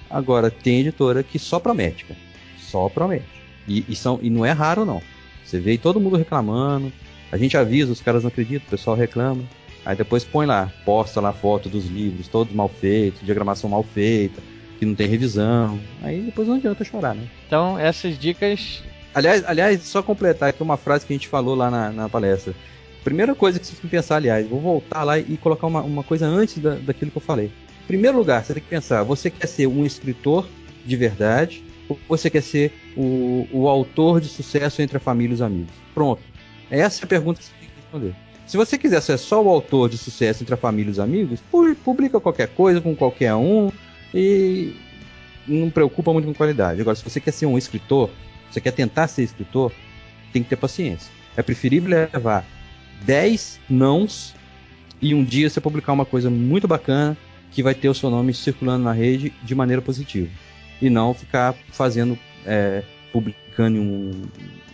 Agora, tem editora que só promete, cara. Só promete. E, e, são, e não é raro, não. Você vê todo mundo reclamando. A gente avisa, os caras não acreditam, o pessoal reclama. Aí depois põe lá, posta lá foto dos livros, todos mal feitos, diagramação mal feita, que não tem revisão. Aí depois não adianta chorar, né? Então, essas dicas. Aliás, aliás, só completar aqui uma frase que a gente falou lá na, na palestra. Primeira coisa que você tem que pensar, aliás, vou voltar lá e colocar uma, uma coisa antes da, daquilo que eu falei. Primeiro lugar, você tem que pensar, você quer ser um escritor de verdade ou você quer ser o, o autor de sucesso entre a família e os amigos? Pronto. Essa é a pergunta que você tem que responder. Se você quiser ser só o autor de sucesso entre a família e os amigos, pu- publica qualquer coisa com qualquer um e não preocupa muito com qualidade. Agora, se você quer ser um escritor, você quer tentar ser escritor, tem que ter paciência. É preferível levar 10 nãos e um dia você publicar uma coisa muito bacana que vai ter o seu nome circulando na rede de maneira positiva. E não ficar fazendo, é, publicando um,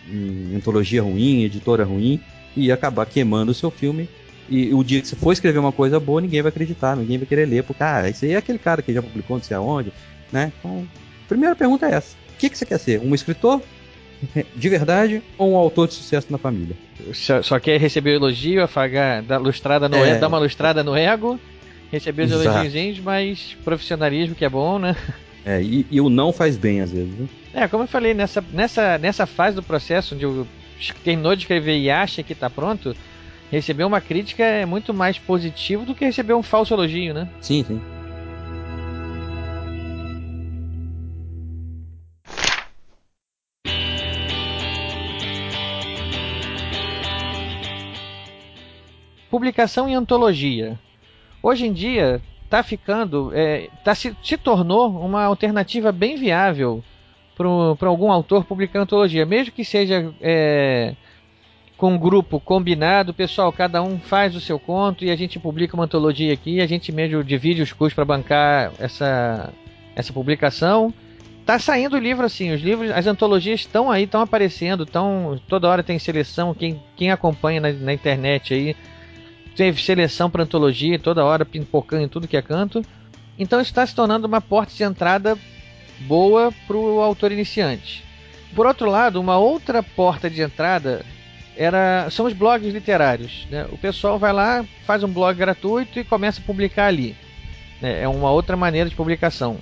em antologia ruim, editora ruim, e acabar queimando o seu filme. E o dia que você for escrever uma coisa boa, ninguém vai acreditar, ninguém vai querer ler, porque, ah, esse aí é aquele cara que já publicou não sei aonde, né? Então, a primeira pergunta é essa. O que, que você quer ser? Um escritor de verdade ou um autor de sucesso na família? Só, só quer receber elogio, afagar, dar, lustrada no É. ego, dar uma lustrada no ego, receber os elogiozinhos, mas profissionalismo que é bom, né? É, e, e o não faz bem às vezes, viu? É, como eu falei, nessa, nessa, nessa fase do processo onde eu es- terminou de escrever e acha que tá pronto, receber uma crítica é muito mais positivo do que receber um falso elogio, né? Sim, sim. Publicação em antologia. Hoje em dia tá ficando, é, tá se, se tornou uma alternativa bem viável para algum autor publicar antologia, mesmo que seja é, com um grupo combinado, pessoal, cada um faz o seu conto e a gente publica uma antologia aqui, a gente mesmo divide os custos para bancar essa, essa publicação. Tá saindo o livro assim, os livros, as antologias estão aí, estão aparecendo, estão toda hora tem seleção, quem, quem acompanha na, na internet aí teve seleção para antologia, toda hora pipocando em tudo que é canto. Então está se tornando uma porta de entrada boa para o autor iniciante. Por outro lado, uma outra porta de entrada era são os blogs literários. Né? O pessoal vai lá, faz um blog gratuito e começa a publicar ali. né? É uma outra maneira de publicação.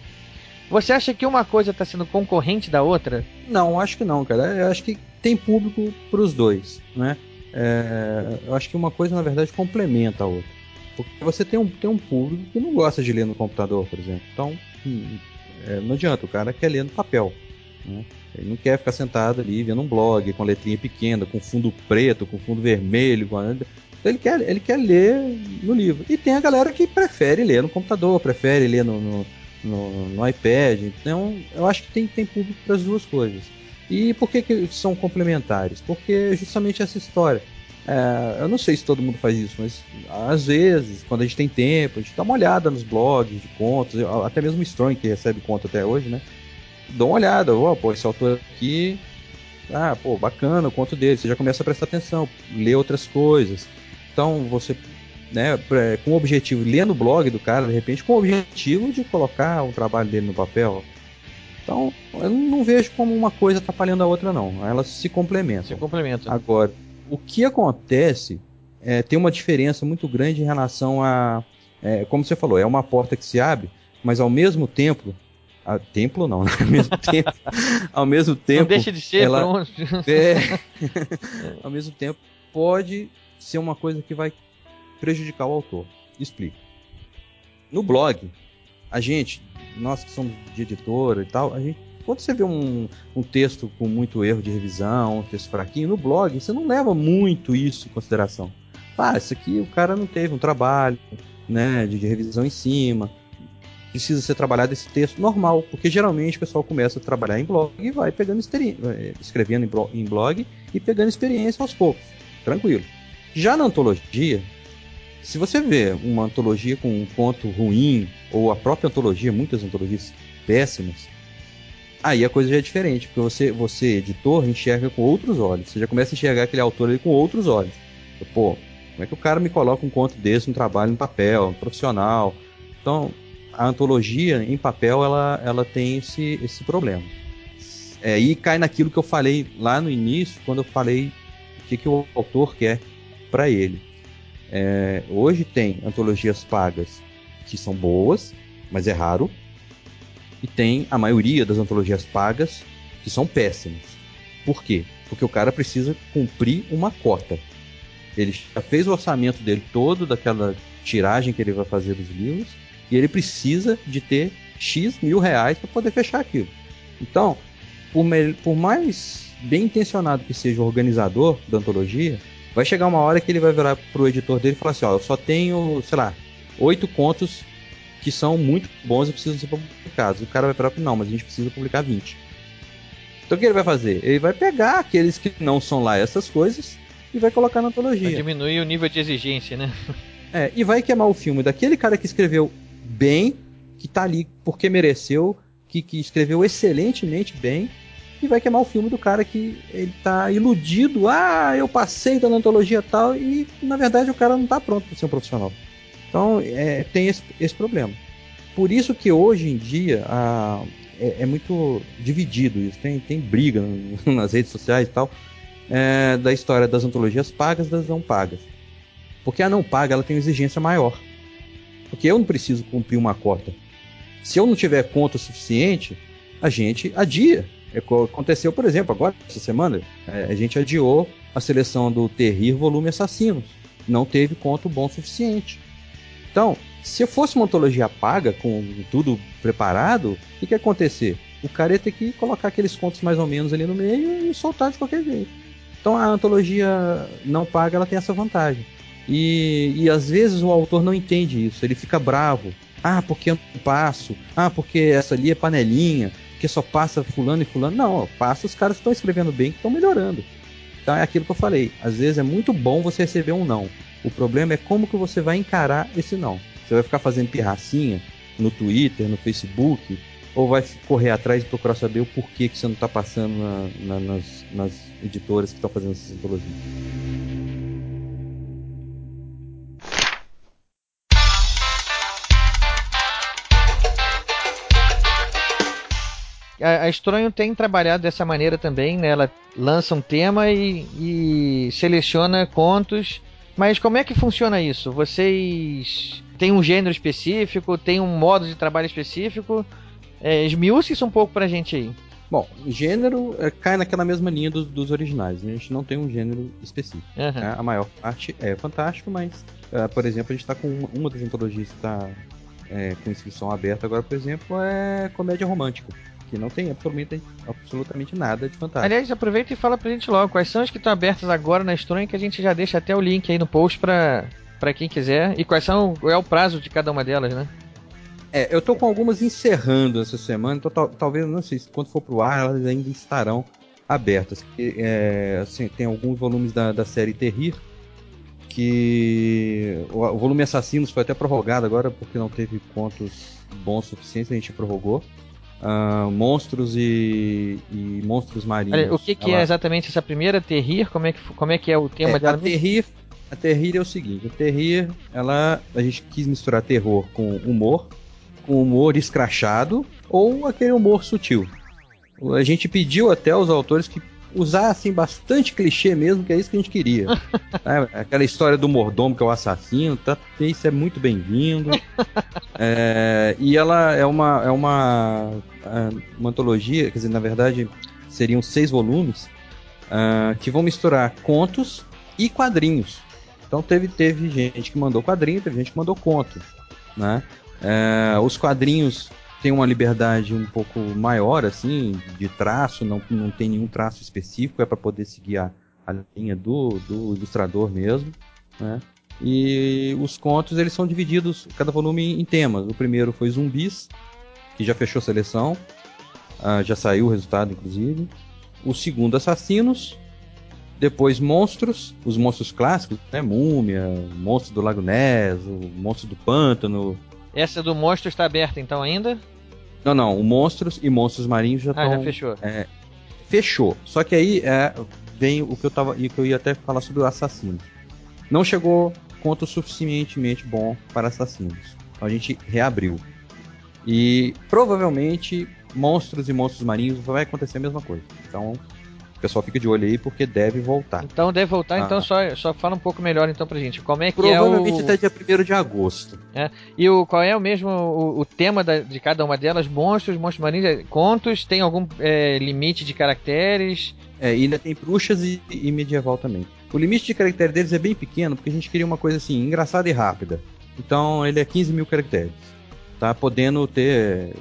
Você acha que uma coisa está sendo concorrente da outra? Não, acho que não, cara. Eu acho que tem público para os dois, né? É, eu acho que uma coisa, na verdade, complementa a outra. Porque você tem um, tem um público que não gosta de ler no computador, por exemplo. Então, hum, é, não adianta, o cara quer ler no papel. Né? Ele não quer ficar sentado ali vendo um blog com letrinha pequena, com fundo preto, com fundo vermelho. Com... Então ele quer, ele quer ler no livro. E tem a galera que prefere ler no computador, prefere ler no, no, no, no iPad. Então, eu acho que tem, tem público para as duas coisas. E por que, que são complementares? Porque justamente essa história. É, eu não sei se todo mundo faz isso, mas às vezes, quando a gente tem tempo, a gente dá uma olhada nos blogs de contos, até mesmo o Strong, que recebe conto até hoje, né? Dá uma olhada, ó, pô, esse autor aqui, ah, pô, bacana o conto dele, você já começa a prestar atenção, ler outras coisas. Então você, né, pra- com o objetivo, lendo o blog do cara, de repente, com o objetivo de colocar o trabalho dele no papel, então, eu não vejo como uma coisa atrapalhando a outra, não. Elas se complementam. Se complementam. Agora, o que acontece é, tem uma diferença muito grande em relação a. é, como você falou, é uma porta que se abre, mas ao mesmo tempo. A, templo não, né? ao mesmo tempo. ao mesmo tempo. Não deixa de ser, ela, pronto. é, ao mesmo tempo, pode ser uma coisa que vai prejudicar o autor. Explico. No blog, a gente, nós que somos de editora e tal, a gente, quando você vê um, um texto com muito erro de revisão, um texto fraquinho, no blog, você não leva muito isso em consideração. Ah, isso aqui o cara não teve um trabalho né, de, de revisão em cima. Precisa ser trabalhado esse texto normal, porque geralmente o pessoal começa a trabalhar em blog e vai pegando escrevendo em blog e pegando experiência aos poucos. Tranquilo. Já na antologia, se você vê uma antologia com um conto ruim, ou a própria antologia, muitas antologias péssimas, aí a coisa já é diferente, porque você, você editor, enxerga com outros olhos. Você já começa a enxergar aquele autor ali com outros olhos. Pô, como é que o cara me coloca um conto desse, um trabalho no papel, um profissional? Então, a antologia em papel, ela, ela tem esse, esse problema. É, e cai naquilo que eu falei lá no início, quando eu falei o que, que o autor quer para ele. É, hoje tem antologias pagas que são boas, mas é raro. E tem a maioria das antologias pagas que são péssimas. Por quê? Porque o cara precisa cumprir uma cota. Ele já fez o orçamento dele todo daquela tiragem que ele vai fazer dos livros e ele precisa de ter X mil reais para poder fechar aquilo. Então, por, por mais bem intencionado que seja o organizador da antologia, vai chegar uma hora que ele vai virar pro editor dele e falar assim: ó, eu só tenho, sei lá, oito contos que são muito bons e precisam ser publicados. O cara vai virar pro não, mas a gente precisa publicar 20. Então o que ele vai fazer? Ele vai pegar aqueles que não são lá essas coisas e vai colocar na antologia. diminuir o nível de exigência, né? É, e vai queimar o filme daquele cara que escreveu bem, que tá ali porque mereceu, que, que escreveu excelentemente bem, e vai queimar o filme do cara que ele tá iludido, ah, eu passei da antologia tal, e na verdade o cara não tá pronto para ser um profissional. Então é, tem esse, esse problema. Por isso que hoje em dia a- é, é muito dividido isso, tem, tem briga nas redes sociais e tal, é, da história das antologias pagas das não pagas. Porque a não paga ela tem uma exigência maior. Porque eu não preciso cumprir uma cota. Se eu não tiver conta suficiente, a gente adia. Co- Aconteceu, por exemplo, agora, essa semana, é, a gente adiou a seleção do Terrir Volume Assassinos. Não teve conto bom suficiente. Então, se fosse uma antologia paga, com tudo preparado, o que, que ia acontecer? O cara ia ter que colocar aqueles contos mais ou menos ali no meio e soltar de qualquer jeito. Então a antologia não paga, ela tem essa vantagem. E, e às vezes o autor não entende isso, ele fica bravo. Ah, porque eu não passo? Ah, porque essa ali é panelinha, porque só passa fulano e fulano. Não, passa os caras que estão escrevendo bem, que estão melhorando. Então é aquilo que eu falei. Às vezes é muito bom você receber um não. O problema é como que você vai encarar esse não. Você vai ficar fazendo pirracinha no Twitter, no Facebook, ou vai correr atrás e procurar saber o porquê que você não está passando na- na- nas, nas editoras que estão fazendo essas antologias. A, a Estronho tem trabalhado dessa maneira também, né? Ela lança um tema e, e seleciona contos. Mas como é que funciona isso? Vocês têm um gênero específico, tem um modo de trabalho específico? É, esmiuce isso um pouco pra gente aí. Bom, gênero é, cai naquela mesma linha dos, dos originais. né? A gente não tem um gênero específico. Aham. né? A maior parte é fantástico, mas, eh, por exemplo, a gente está com uma, uma das antologias que está com inscrição aberta agora, por exemplo, é comédia romântica. Que não tem absolutamente, absolutamente nada de fantástico. Aliás, aproveita e fala pra gente logo quais são as que estão abertas agora na Estronho, que a gente já deixa até o link aí no post pra, pra quem quiser. E quais são, qual é o prazo de cada uma delas, né? É, eu tô com algumas encerrando essa semana, então tal- talvez, não sei, se quando for pro ar, elas ainda estarão abertas. É, assim, tem alguns volumes da, da série Terrir, que o, o volume Assassinos foi até prorrogado agora, porque não teve contos bons o suficiente, a gente prorrogou. Ah, monstros e, e monstros marinhos. O que, que é exatamente essa primeira Terrir? Como é que, como é, que é o tema é, dela? a Terrir, a Terrir é o seguinte, a Terrir, ela, a gente quis misturar terror com humor, com humor escrachado ou aquele humor sutil. A gente pediu até aos autores que usassem bastante clichê mesmo, que é isso que a gente queria. né? Aquela história do mordomo que é o assassino, tá, isso é muito bem-vindo. É, e ela é uma, é uma, ah, uma antologia, quer dizer, na verdade seriam seis volumes ah, que vão misturar contos e quadrinhos. Então teve, teve gente que mandou quadrinho, teve gente que mandou conto. Né? É, os quadrinhos têm uma liberdade um pouco maior, assim, de traço, não, não tem nenhum traço específico, é para poder seguir a, a linha do, do ilustrador mesmo. Né? E os contos eles são divididos, cada volume em temas. O primeiro foi zumbis, que já fechou a seleção, ah, já saiu o resultado, inclusive. O segundo, assassinos. Depois, monstros, os monstros clássicos, né? Múmia, monstro do Lago Ness, o monstro do pântano. Essa do monstro está aberta então ainda? Não, não, o monstros e monstros marinhos já Ah, estão. já fechou. É, fechou. Só que aí é, vem o que eu tava, e que eu ia até falar sobre o assassino. Não chegou conto suficientemente bom para assassinos. Então a gente reabriu. E provavelmente monstros e monstros marinhos vai acontecer a mesma coisa. Então o pessoal fica de olho aí porque deve voltar. Então deve voltar, Ah. então só, só fala um pouco melhor então pra gente. Como é que Provavelmente é o... até dia 1 de agosto. É. E o, qual é o mesmo o, o tema da- de cada uma delas? Monstros, monstros marinhos, é, contos, tem algum é, limite de caracteres? É, e ainda tem bruxas e, e medieval também. O limite de caractere deles é bem pequeno, porque a gente queria uma coisa assim, engraçada e rápida. Então ele é 15 mil caracteres. Tá podendo ter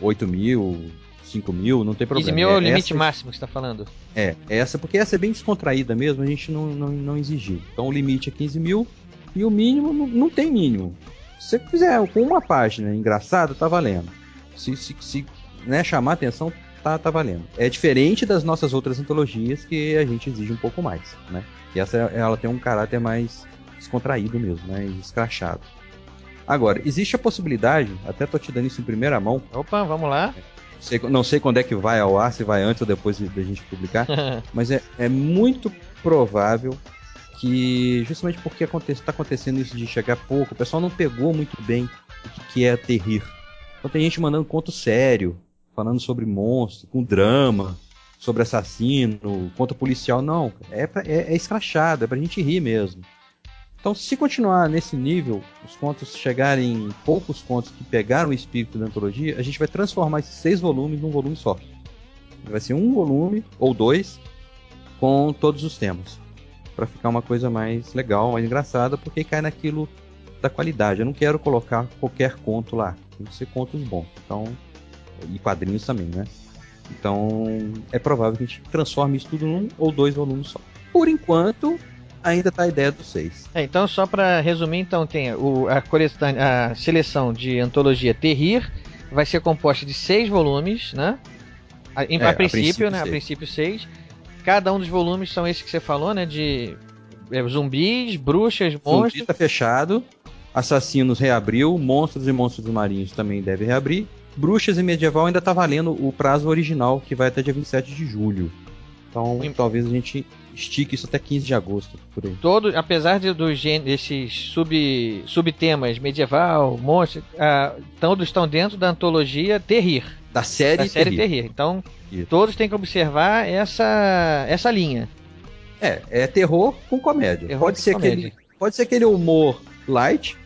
8 mil, 5 mil, não tem 15 problema. mil é o É limite essa- máximo que você tá falando. É, essa, porque essa é bem descontraída mesmo, a gente não, não, não exigiu. Então o limite é 15 mil e o mínimo não, não tem mínimo. Se você fizer com uma página engraçada, tá valendo. Se, se, se né, chamar atenção, tá, tá valendo. É diferente das nossas outras antologias que a gente exige um pouco mais, né? E essa ela tem um caráter mais descontraído mesmo, né? Escrachado. Agora, existe a possibilidade, até tô te dando isso em primeira mão, Opa, vamos lá. Sei- não sei quando é que vai ao ar, se vai antes ou depois da gente publicar, mas é, é muito provável que, justamente porque está acontecendo isso de chegar pouco, o pessoal não pegou muito bem o que, que é terrir. Então tem gente mandando conto sério, falando sobre monstro, com drama, sobre assassino, conto policial. Não, é, pra, é, é escrachado, é pra gente rir mesmo. Então, se continuar nesse nível, os contos chegarem poucos contos que pegaram o espírito da antologia, a gente vai transformar esses seis volumes num volume só. Vai ser um volume ou dois com todos os temas, Pra ficar uma coisa mais legal, mais engraçada, porque cai naquilo da qualidade. Eu não quero colocar qualquer conto lá, tem que ser contos bons. Então, e quadrinhos também, né? Então, é provável que a gente transforme isso tudo num ou dois volumes só. Por enquanto, ainda tá a ideia dos seis. É, então, só pra resumir, então tem o, a, coleção, a seleção de antologia Terrir vai ser composta de seis volumes, né? A, em- É, a a princípio, princípio, né? A seis. princípio seis. Cada um dos volumes são esses que você falou, né? De é, zumbis, bruxas, Zumbi monstros. tá fechado. Assassinos reabriu. Monstros e monstros marinhos também deve reabrir. Bruxas e medieval ainda tá valendo o prazo original, que vai até dia 27 de julho. Então, talvez a gente estique isso até 15 de agosto, por aí. Todo, apesar de, dos desses sub, subtemas medieval, monstro, ah, todos estão dentro da antologia Terrir. Da série, da série Terrir. Terrir. Então, Isso. todos têm que observar essa, essa linha. É, é terror com comédia. Terror pode com ser comédia. aquele, pode ser aquele humor light,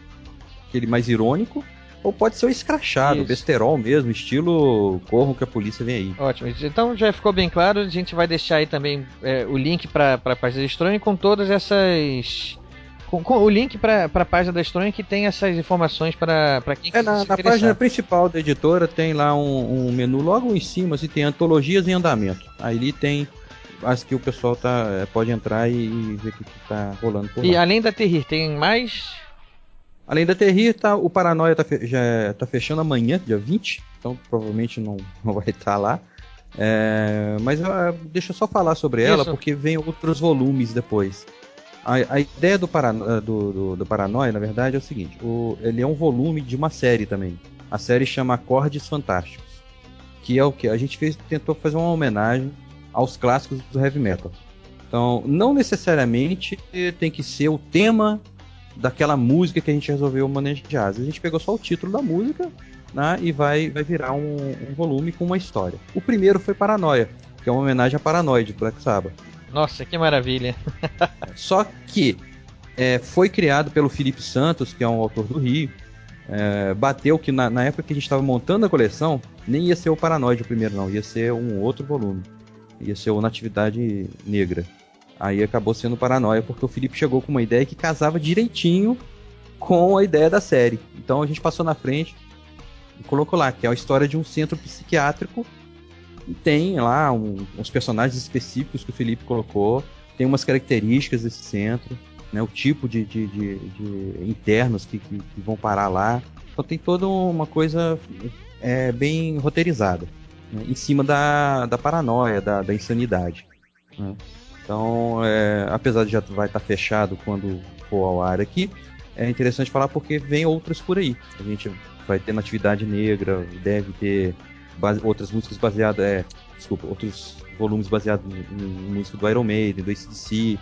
aquele mais irônico, ou pode ser o escrachado, Isso. besterol mesmo, estilo corram que a polícia vem aí. Ótimo. Então já ficou bem claro. A gente vai deixar aí também é, o link para a página da Estranho com todas essas. Com, com o link para a página da Estranho que tem essas informações para quem É, na, na página principal da editora tem lá um, um menu logo em cima, assim, tem antologias em andamento. Aí ali tem as que o pessoal tá, é, pode entrar e, e ver o que, que tá rolando por E lá. além da Terrir, tem mais. Além da Terrir, tá, o Paranoia tá, fe- já tá fechando amanhã, dia 20, então provavelmente não, não vai estar lá. É, mas ah, deixa eu só falar sobre ela, Isso. porque vem outros volumes depois. A, a ideia do, Parano- ah, do, do, do Paranoia, na verdade, é o seguinte: o- ele é um volume de uma série também. A série chama Acordes Fantásticos, que é o que? A gente fez, tentou fazer uma homenagem aos clássicos do heavy metal. Então, não necessariamente tem que ser o tema daquela música que a gente resolveu manejar. A gente pegou só o título da música né, e vai, vai virar um, um volume com uma história. O primeiro foi Paranoia, que é uma homenagem a Paranoid, do Black Sabbath. Nossa, que maravilha. Só que é, foi criado pelo Felipe Santos, que é um autor do Rio. É, bateu que na, na época que a gente estava montando a coleção, nem ia ser o Paranoide o primeiro, não, ia ser um outro volume. Ia ser o Natividade Negra. Aí acabou sendo Paranoia, porque o Felipe chegou com uma ideia que casava direitinho com a ideia da série. Então a gente passou na frente e colocou lá, que é a história de um centro psiquiátrico. Tem lá um- uns personagens específicos que o Felipe colocou, tem umas características desse centro, né, o tipo de, de, de- de internos que, que- que vão parar lá. Então tem toda uma coisa é, bem roteirizada, né, em cima da, da paranoia, da, da insanidade. né. Então, é, apesar de já vai estar fechado quando for ao ar aqui, é interessante falar porque vem outras por aí. A gente vai ter Natividade Negra, deve ter base- outras músicas baseadas, é, desculpa, outros volumes baseados em, em música do Iron Maiden, do ACDC.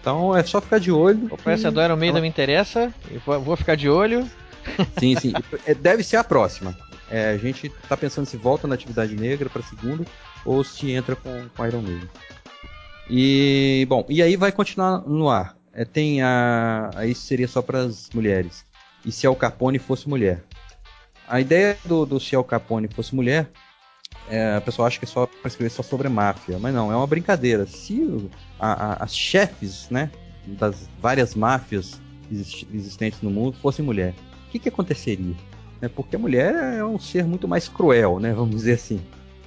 Então é só ficar de olho. Opa, essa do Iron Maiden me interessa. Eu vou, ficar de olho. Sim, sim. É, deve ser a próxima. É, a gente tá pensando se volta na Atividade Negra para segunda ou se entra com, com Iron Maiden. E bom, e aí vai continuar no ar. É, tem a aí seria só para as mulheres. E se Al Capone fosse mulher? A ideia do, do se Al Capone fosse mulher é, a pessoa acha que é só para escrever só sobre máfia, mas não, é uma brincadeira. Se a- a- as chefes, né, das várias máfias exist- existentes no mundo fossem mulher, o que, que aconteceria? Né, porque a mulher é um ser muito mais cruel, né, vamos dizer assim.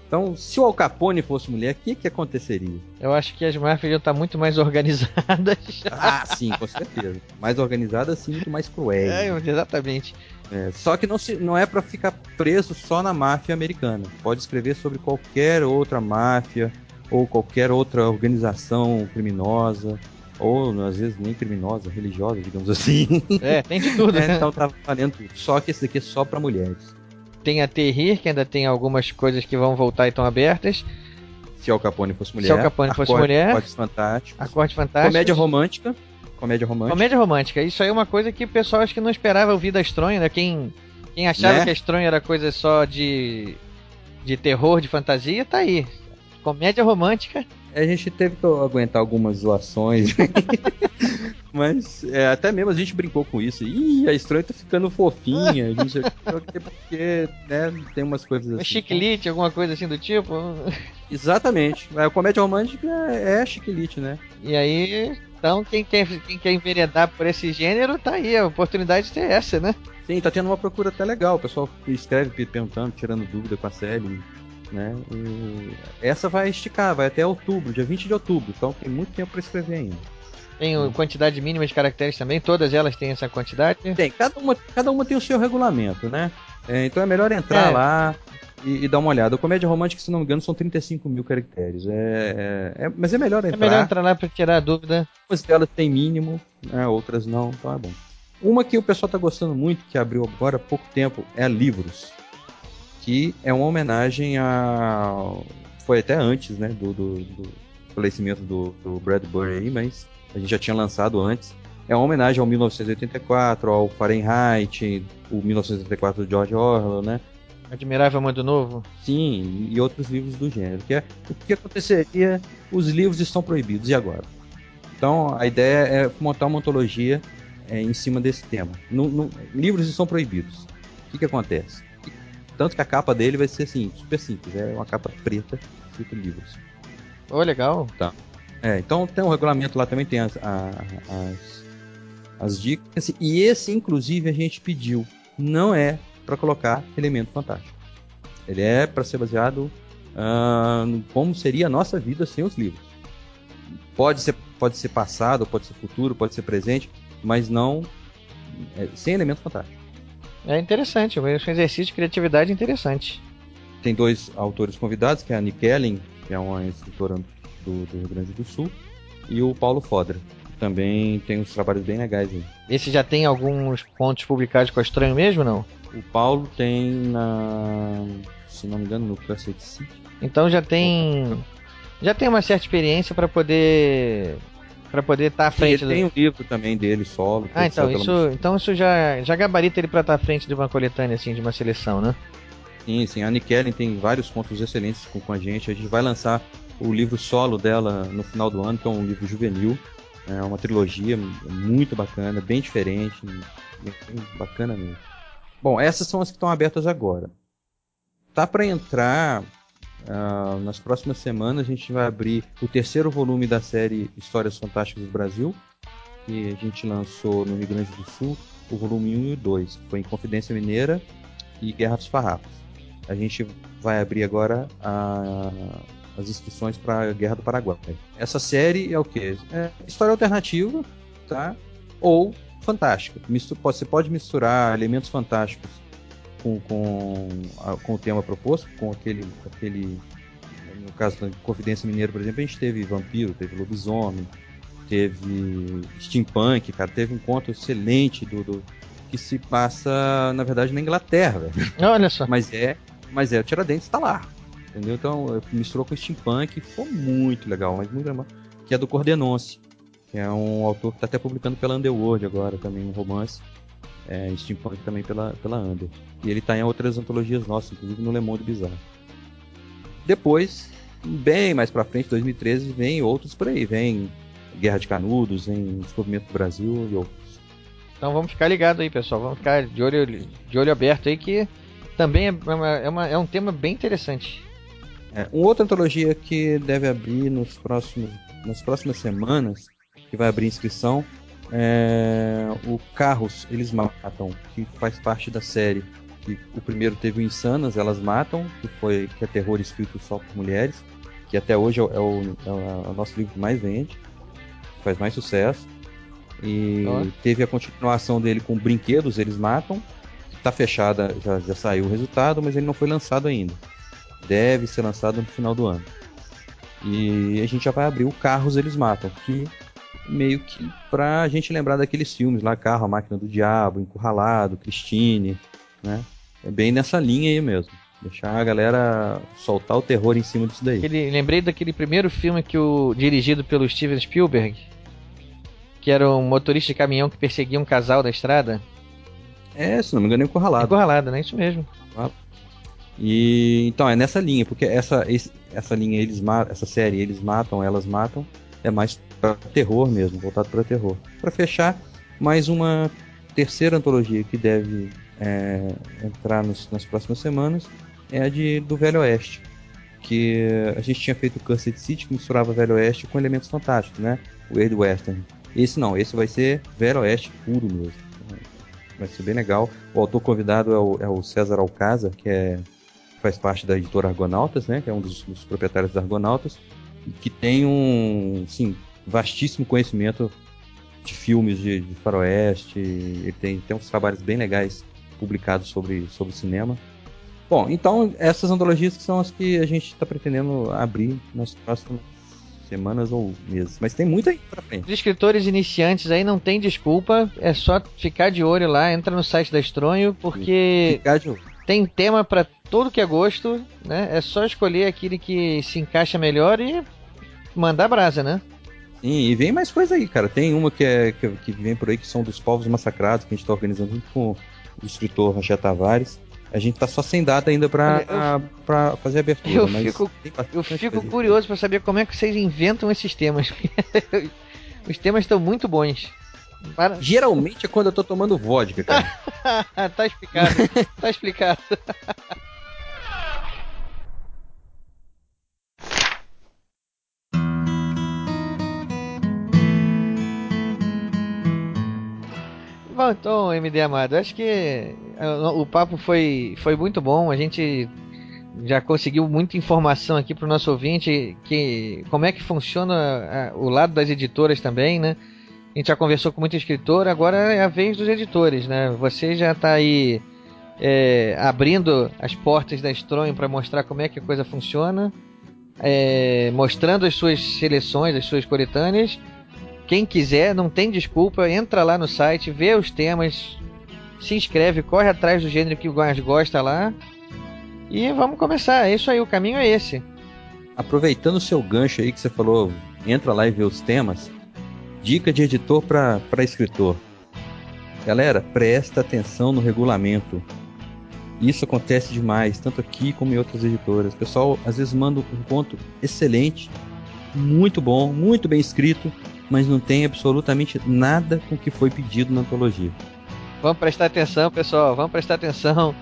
Então, se o Al Capone fosse mulher, o que, que aconteceria? Eu acho que as máfias iam estar muito mais organizadas. Ah, sim, com certeza. Mais organizada, sim, muito mais cruel. É, exatamente. É, só que não, se, não é pra ficar preso só na máfia americana. Pode escrever sobre qualquer outra máfia ou qualquer outra organização criminosa. Ou, às vezes, nem criminosa, religiosa, digamos assim. É, tem de tudo. É, então tá valendo tudo. Só que esse daqui é só pra mulheres. Tem a Terrir, que ainda tem algumas coisas que vão voltar e estão abertas. Se Al Capone fosse mulher. Se Al Capone fosse Acorde- mulher. Acordes Fantásticos. Acorde Fantástico. Comédia romântica. Comédia romântica. Comédia romântica. Isso aí é uma coisa que o pessoal acho que não esperava ouvir da Estronha, né? Quem, quem achava Né? que a Estronha era coisa só de, de terror, de fantasia, tá aí. Comédia romântica. A gente teve que aguentar algumas zoações. Mas é, até mesmo a gente brincou com isso. Ih, a estranha tá ficando fofinha. Sei o quê, porque né, tem umas coisas Um assim. chiclete, alguma coisa assim do tipo. Exatamente. A comédia romântica é chiquilite, né? E aí, então, quem quer, quem quer enveredar por esse gênero, tá aí. A oportunidade de ter essa, né? Sim, tá tendo uma procura até legal. O pessoal escreve pe- perguntando, tirando dúvida com a série. Né? E essa vai esticar, vai até outubro, dia 20 de outubro. Então tem muito tempo pra escrever ainda. Tem quantidade mínima de caracteres também, todas elas têm essa quantidade. Tem, cada uma, cada uma tem o seu regulamento, né? É, então é melhor entrar É. lá e, e dar uma olhada. O Comédia Romântica, se não me engano, são 35 mil caracteres. É, é- é- mas é melhor É entrar. melhor entrar lá pra tirar a dúvida. Algumas delas têm mínimo, né, outras não, então é bom. Uma que o pessoal tá gostando muito, que abriu agora há pouco tempo, é Livros. Que é uma homenagem a. Foi até antes, né, do, do, do falecimento do, do Bradbury aí, mas a gente já tinha lançado antes. É uma homenagem ao 1984, ao Fahrenheit, o 1984 do George Orwell, né? Admirável Mundo Novo. Sim, e outros livros do gênero. Que é, o que aconteceria? Os livros estão proibidos, e agora? Então a ideia é montar uma antologia é, em cima desse tema. No- no- livros estão proibidos. O que, que acontece? Tanto que a capa dele vai ser assim, super simples. É uma capa preta, escrito livros. Ô, legal. Tá. É, então tem um regulamento lá também, tem as, as, as dicas. E esse, inclusive, a gente pediu. Não é para colocar elemento fantástico. Ele é para ser baseado no como seria a nossa vida sem os livros. Pode ser, pode ser passado, pode ser futuro, pode ser presente, mas não é, sem elemento fantástico. É interessante, é um exercício de criatividade interessante. Tem dois autores convidados, que é a Nick Ellen, que é uma escritora do, do Rio Grande do Sul, e o Paulo Fodra. que Também tem uns trabalhos bem legais aí. Esse já tem alguns pontos publicados com a Estranho mesmo, não? O Paulo tem na. Se não me engano, no Classic City. Então já tem. Já tem uma certa experiência para poder. Para poder estar à Sim, frente ele tem um livro também dele, solo. Ah, então saiu pela isso, então isso já, já gabarita ele pra estar à frente de uma coletânea, assim, de uma seleção, né? Sim, sim. A Nick Ellen tem vários contos excelentes com, com a gente. A gente vai lançar o livro solo dela no final do ano, que é um livro juvenil. É uma trilogia muito bacana, bem diferente, bem bacana mesmo. Bom, essas são as que estão abertas agora. Tá para entrar ah, nas próximas semanas. A gente vai abrir o terceiro volume da série Histórias Fantásticas do Brasil, que a gente lançou no Rio Grande do Sul, o volume 1 e o 2, que foi em Confidência Mineira e Guerra dos Farrapos. A gente vai abrir agora a- as inscrições para a Guerra do Paraguai. Essa série é o que? É história alternativa, tá? Ou fantástica. Você pode misturar elementos fantásticos com, com, com o tema proposto, com aquele, aquele. No caso da Confidência Mineira, por exemplo, a gente teve vampiro, teve lobisomem, teve steampunk, cara, teve um conto excelente do, do- que se passa, na verdade, na Inglaterra, velho. Olha só. Mas é, mas é o Tiradentes tá lá. Entendeu? Então misturou com steampunk, ficou muito legal, mas muito legal. Que é do Cordenonce, que é um autor que tá até publicando pela Underworld agora também, um romance. É, steampunk também pela, pela Under. E ele tá em outras antologias nossas, inclusive no Le Monde Bizarre. Depois, bem mais pra frente, 2013, vem outros por aí. Vem Guerra de Canudos, vem Descobrimento do Brasil e outros. Então vamos ficar ligado aí, pessoal. Vamos ficar de olho, de olho aberto aí que também é, uma- é uma- é um tema bem interessante. É, uma outra antologia que deve abrir nos próximos, nas próximas semanas, que vai abrir inscrição, é o Carros, Eles Matam, que faz parte da série. Que o primeiro teve o Insanas, Elas Matam, que foi que é terror escrito só por mulheres, que até hoje é o, é o, é o nosso livro que mais vende, faz mais sucesso. E Ó. teve a continuação dele com Brinquedos, Eles Matam. Tá fechada, já, já saiu o resultado, mas ele não foi lançado ainda. Deve ser lançado no final do ano. E a gente já vai abrir o Carros Eles Matam, que meio que pra gente lembrar daqueles filmes lá, Carro, a Máquina do Diabo, Encurralado, Christine, né? É bem nessa linha aí mesmo. Deixar a galera soltar o terror em cima disso daí. Aquele- lembrei daquele primeiro filme que o dirigido pelo Steven Spielberg, que era um motorista de caminhão que perseguia um casal da estrada. É, se não me engano, é Encurralado. Encurralado, né? Isso mesmo. E então é nessa linha, porque essa, esse- essa linha eles ma- essa série eles matam, elas matam, é mais pra terror mesmo, voltado para terror. Pra fechar, mais uma terceira antologia que deve é, entrar nos- nas próximas semanas é a de do Velho Oeste, que a gente tinha feito o Cursed City que misturava Velho Oeste com elementos fantásticos, né? O Weird Western. Esse não, esse vai ser Velho Oeste puro mesmo. Vai ser bem legal. O autor convidado é o, é o César Alcázar, que é faz parte da editora Argonautas, né, que é um dos, dos proprietários da Argonautas, que tem um, sim, vastíssimo conhecimento de filmes de, de faroeste, ele tem, tem uns trabalhos bem legais publicados sobre, sobre cinema. Bom, então essas antologias que são as que a gente está pretendendo abrir nas próximas semanas ou meses. Mas tem muita aí pra frente. Os escritores iniciantes aí não tem desculpa, é só ficar de olho lá, entra no site da Estronho, porque tem tema pra todo que é gosto, né? É só escolher aquele que se encaixa melhor e mandar brasa, né? Sim, e vem mais coisa aí, cara. Tem uma que, é, que, que vem por aí que são dos povos massacrados, que a gente tá organizando junto com o escritor Rachel Tavares. A gente tá só sem data ainda pra, Olha, pra fazer a abertura. eu fico- Eu fico curioso pra saber como é que vocês inventam esses temas. Os temas estão muito bons. Para... Geralmente é quando eu tô tomando vodka, cara. tá explicado. tá explicado. Bom, então, MD Amado, acho que eh, o papo foi, foi muito bom. A gente já conseguiu muita informação aqui para o nosso ouvinte, que como é que funciona ah, o lado das editoras também, né? A gente já conversou com muito escritor, agora é a vez dos editores, né? Você já está aí é, abrindo as portas da Stronho para mostrar como é que a coisa funciona, é, mostrando as suas seleções, as suas coletâneas. Quem quiser, não tem desculpa, entra lá no site, vê os temas, se inscreve, corre atrás do gênero que mais gosta lá. E vamos começar. É isso aí, o caminho é esse. Aproveitando o seu gancho aí que você falou, entra lá e vê os temas. Dica de editor para escritor. Galera, presta atenção no regulamento. Isso acontece demais, tanto aqui como em outras editoras. O pessoal às vezes manda um conto excelente, muito bom, muito bem escrito, mas não tem absolutamente nada com o que foi pedido na antologia. Vamos prestar atenção, pessoal. Vamos prestar atenção.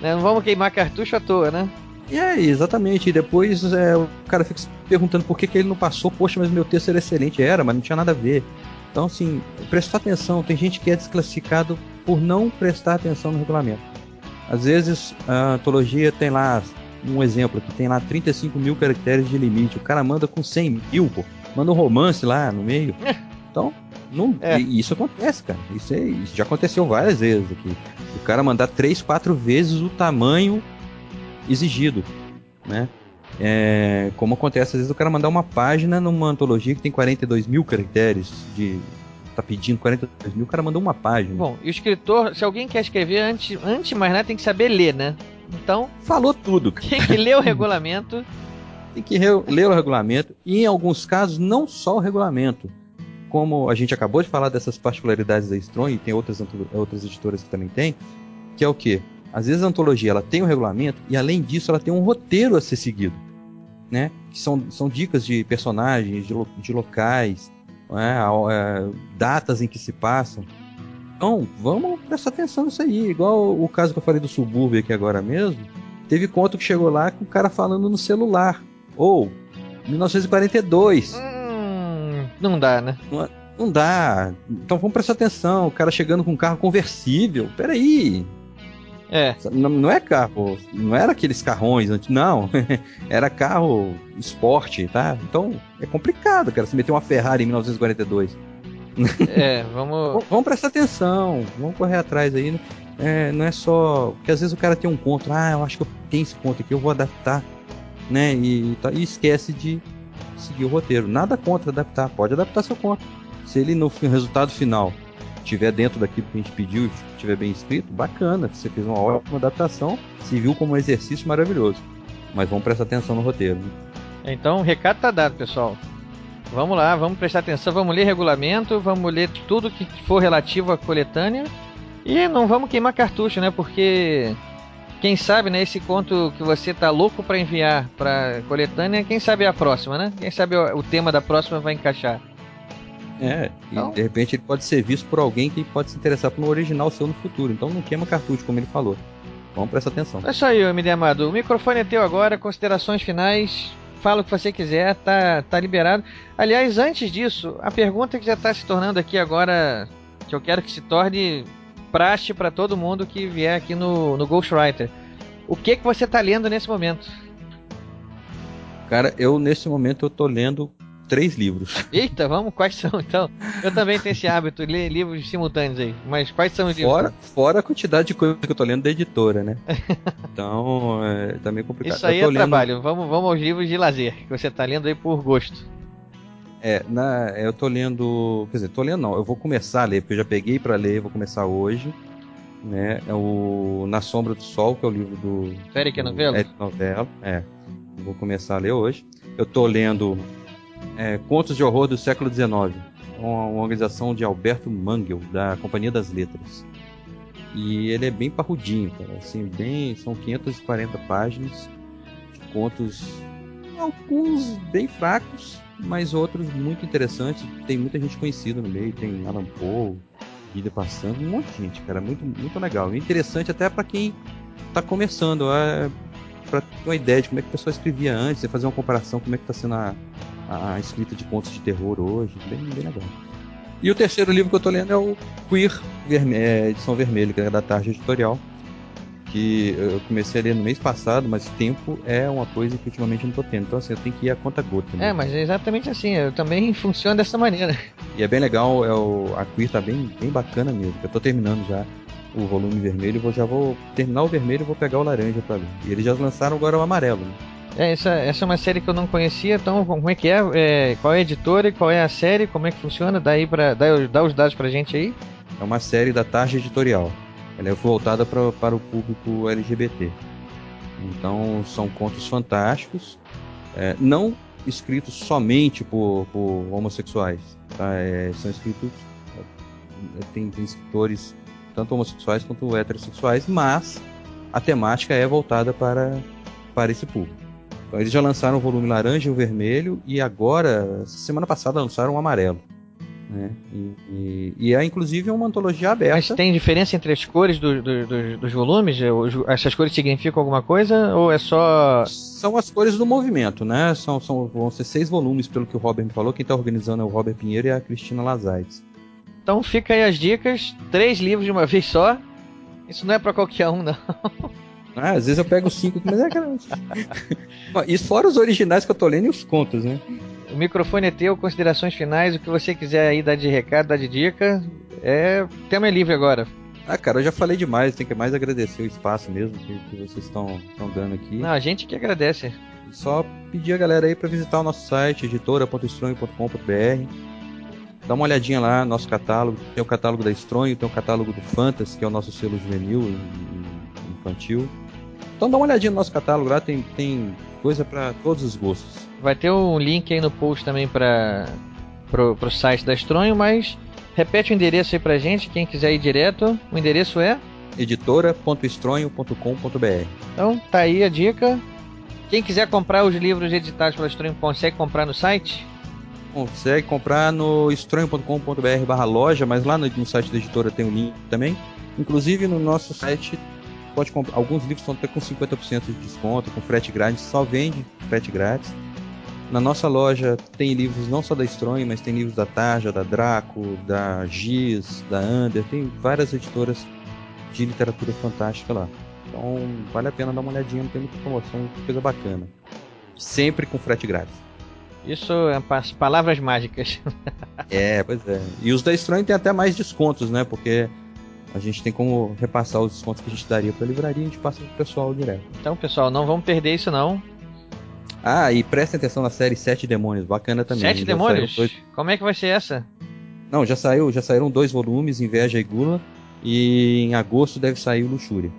Né? Não vamos queimar cartucho à toa, né? E aí, exatamente. E depois é, o cara fica se perguntando por que, que ele não passou. Poxa, mas meu texto era excelente. Era, mas não tinha nada a ver. Então, assim, prestar atenção. Tem gente que é desclassificado por não prestar atenção no regulamento. Às vezes, a antologia tem lá, um exemplo aqui, tem lá 35 mil caracteres de limite. O cara manda com 100 mil, pô. Manda um romance lá no meio. Então, não, É. isso acontece, cara. Isso, é, isso já aconteceu várias vezes aqui. O cara mandar três, quatro vezes o tamanho exigido, né? É, como acontece às vezes o cara mandar uma página numa antologia que tem 42 mil caracteres de tá pedindo 42 mil, o cara mandou uma página. Bom, e o escritor, se alguém quer escrever, antes, antes de mais nada, tem que saber ler, né? Então, Falou tudo. tem que ler o regulamento. Tem que ler o regulamento e em alguns casos não só o regulamento. Como a gente acabou de falar dessas particularidades da Strong e tem outras outras editoras que também tem, que é o quê? Às vezes a antologia ela tem um regulamento e além disso ela tem um roteiro a ser seguido, né? Que são, são dicas de personagens, de, lo- de locais, né? Datas em que se passam. Então, vamos prestar atenção nisso aí. Igual o caso que eu falei do subúrbio aqui agora mesmo. Teve conto que chegou lá com o cara falando no celular. Ou, 1942. Hum, não dá, né? Não dá. Então vamos prestar atenção. O cara chegando com um carro conversível. Peraí. É. Não, não é carro. Não era aqueles carrões. Não. era carro esporte, tá? Então é complicado, cara. Se meter uma Ferrari em 1942. É, vamos. Vamos prestar atenção. Vamos correr atrás aí. É, não é só. Porque às vezes o cara tem um conto. Ah, eu acho que eu tenho esse conto aqui. Eu vou adaptar. Né? E, tá- e esquece de seguir o roteiro. Nada contra adaptar. Pode adaptar seu conto. Se ele no resultado final estiver dentro daquilo que a gente pediu e estiver bem escrito, bacana. Você fez uma ótima adaptação, se viu como um exercício maravilhoso. Mas vamos prestar atenção no roteiro. né? Então o recado tá dado, pessoal. Vamos lá, vamos prestar atenção, vamos ler regulamento, vamos ler tudo que for relativo à coletânea e não vamos queimar cartucho, né? Porque quem sabe, né, esse conto que você tá louco pra enviar pra coletânea, quem sabe é a próxima, né? Quem sabe o tema da próxima vai encaixar. É, e Então- de repente ele pode ser visto por alguém que pode se interessar por um original seu no futuro. Então não queima cartucho, como ele falou. Vamos prestar atenção. É isso aí, MD Amado. O microfone é teu agora, considerações finais. Fala o que você quiser, tá, tá liberado. Aliás, antes disso, a pergunta que já tá se tornando aqui agora, que eu quero que se torne praxe para todo mundo que vier aqui no, no Ghostwriter. O que que você tá lendo nesse momento? Cara, eu nesse momento eu tô lendo três livros. Eita, vamos, quais são então? Eu também tenho esse hábito, ler livros simultâneos aí. Mas quais são os livros? Fora, fora a quantidade de coisa que eu tô lendo da editora, né? Então, é, tá meio complicado. Isso aí eu tô é trabalho. Vamos, vamos aos livros de lazer, que você tá lendo aí por gosto. É, na, eu tô lendo. Quer dizer, tô lendo não, eu vou começar a ler, porque eu já peguei pra ler, vou começar hoje. Né? É o Na Sombra do Sol, que é o livro do. Do Novello? Eric Novello, é. Eu Vou começar a ler hoje. Eu tô lendo é, Contos de Horror do Século XIX, uma, uma organização de Alberto Mangel, da Companhia das Letras. E ele é bem parrudinho, cara. Assim, bem, são 540 páginas de contos, alguns bem fracos, mas outros muito interessantes. Tem muita gente conhecida no meio, tem Alan Poe, Vida Passando, um monte de gente, cara. Muito, muito legal. Interessante até para quem tá começando, é, para ter uma ideia de como é que a pessoa escrevia antes, e fazer uma comparação como é que tá sendo a, a escrita de contos de terror hoje. Bem, bem legal. E o terceiro livro que eu tô lendo é o Queer, Verme é, edição vermelha, que é da Tarja Editorial. Que eu comecei a ler no mês passado, mas tempo é uma coisa que ultimamente eu não tô tendo. Então, assim, eu tenho que ir a conta gota. né? É, mas é exatamente assim. Eu também funciono dessa maneira. E é bem legal, é o, a Queer tá bem, bem bacana mesmo. Eu tô terminando já o volume vermelho, vou, já vou terminar o vermelho e vou pegar o laranja pra ler. E eles já lançaram agora o amarelo. Né? É, essa, essa é uma série que eu não conhecia, então como é que é? É, qual é a editora qual é a série? Como é que funciona? Dá, aí pra, dá, dá os dados pra gente aí. É uma série da Tarja Editorial. Ela é voltada pra, para o público LGBT. Então são contos fantásticos, é, não escritos somente por, por homossexuais. tá? É, são escritos. é, tem, tem escritores tanto homossexuais quanto heterossexuais, mas a temática é voltada para, para esse público. Então, eles já lançaram o volume laranja e o vermelho, e agora, semana passada, lançaram o amarelo. Né? E, e, e é inclusive uma antologia aberta. Mas tem diferença entre as cores do, do- do- dos volumes? Os- Essas cores significam alguma coisa? Ou é só. São as cores do movimento, né? São, são, vão ser seis volumes, pelo que o Robert me falou. Quem está organizando é o Robert Pinheiro e a Cristina Lazaides. Então fica aí as dicas: três livros de uma vez só. Isso não é pra qualquer um, não. Ah, às vezes eu pego cinco, mas é aquela. Isso fora os originais que eu tô lendo e os contos, né? O microfone é teu, considerações finais, o que você quiser aí dar de recado, dar de dica. É. O tema é livre agora. Ah, cara, eu já falei demais, tem que mais agradecer o espaço mesmo que, que vocês estão dando aqui. Não, a gente que agradece. Só pedir a galera aí para visitar o nosso site, editora.estronho.com.br. Dá uma olhadinha lá, nosso catálogo. Tem o catálogo da Estronho, tem o catálogo do Fantasy, que é o nosso selo juvenil e, e infantil. Então dá uma olhadinha no nosso catálogo lá, tem, tem coisa para todos os gostos. Vai ter um link aí no post também para pro, pro site da Estronho, mas repete o endereço aí pra gente, quem quiser ir direto. O endereço é. editora.estronho.com.br. Então tá aí a dica. Quem quiser comprar os livros editados pela Estronho consegue comprar no site? Consegue comprar no estranho.com.br barra loja, mas lá no, no site da editora tem o link também. Inclusive no nosso site pode comprar. Alguns livros estão até com 50% de desconto, com frete grátis, só vende frete grátis. Na nossa loja tem livros não só da Strong, mas tem livros da Tarja, da Draco, da Giz, da Under, tem várias editoras de literatura fantástica lá. Então vale a pena dar uma olhadinha, tem muita promoção, coisa bacana. Sempre com frete grátis. Isso é pa- palavras mágicas. É, pois é. E os da Strong tem até mais descontos, né? Porque a gente tem como repassar os descontos que a gente daria pra livraria e a gente passa pro pessoal direto. Então, pessoal, não vamos perder isso não. Ah, e prestem atenção na série Sete Demônios, bacana também. Sete demônios? dois- Como é que vai ser essa? Não, já saiu, já saíram dois volumes, Inveja e Gula, e em agosto deve sair o Luxúria.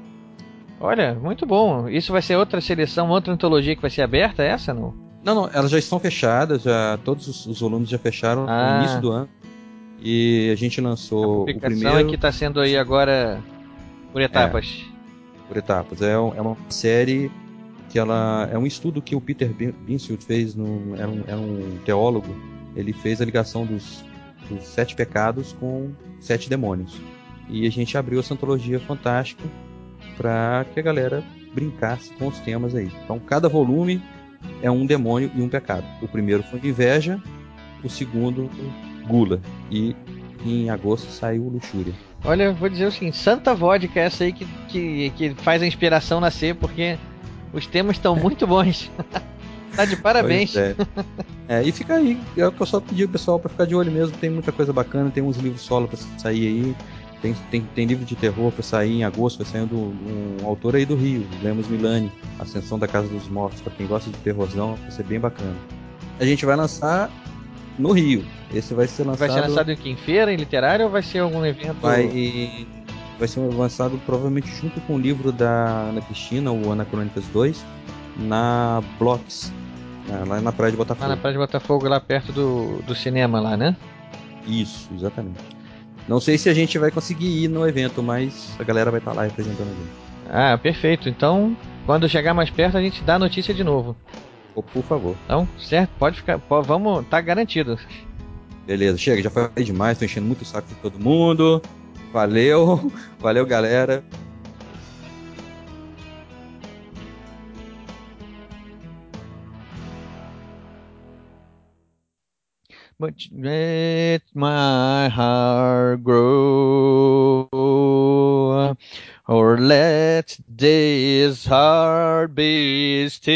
Olha, muito bom. Isso vai ser outra seleção, outra antologia que vai ser aberta, essa não? Não, não, elas já estão fechadas, já todos os, os volumes já fecharam Ah. no início do ano. E a gente lançou o Publicação primeiro é que está sendo aí agora por etapas. por etapas. É, é uma série que ela é um estudo que o Peter Bin- Binsfield fez, no, era, um, era um teólogo. Ele fez a ligação dos, dos sete pecados com sete demônios. E a gente abriu essa antologia fantástica para que a galera brincasse com os temas aí. Então cada volume é um demônio e um pecado. O primeiro foi inveja, o segundo gula e em agosto saiu luxúria. Olha, eu vou dizer o seguinte, santa vodka é essa aí que, que, que faz a inspiração nascer, porque os temas estão muito bons. tá de parabéns. É. É, e fica aí, é o que eu só pedi o pessoal pra ficar de olho mesmo. Tem muita coisa bacana, tem uns livros solo pra sair aí. Tem, tem, tem livro de terror pra sair em agosto, vai saindo um, um autor aí do Rio, Lemos Milani, Ascensão da Casa dos Mortos, pra quem gosta de terrorzão, vai ser bem bacana. A gente vai lançar no Rio. Esse vai ser lançado. Vai ser lançado em que? Em feira, em literário ou vai ser algum evento? Vai, vai ser lançado provavelmente junto com o livro da Ana Cristina, o Anacrônicas 2, na Blocks, né, lá na Praia de Botafogo. Lá na Praia de Botafogo, lá perto do, do cinema lá, né? Isso, exatamente. Não sei se a gente vai conseguir ir no evento, mas a galera vai estar lá representando a gente. Ah, perfeito. Então, quando chegar mais perto, a gente dá a notícia de novo. Ô, por favor. Então, certo? Pode ficar. vamos, tá garantido. Beleza, chega, já falei demais, tô enchendo muito o saco de todo mundo. Valeu, valeu galera. But let my heart grow, or let this heart be still.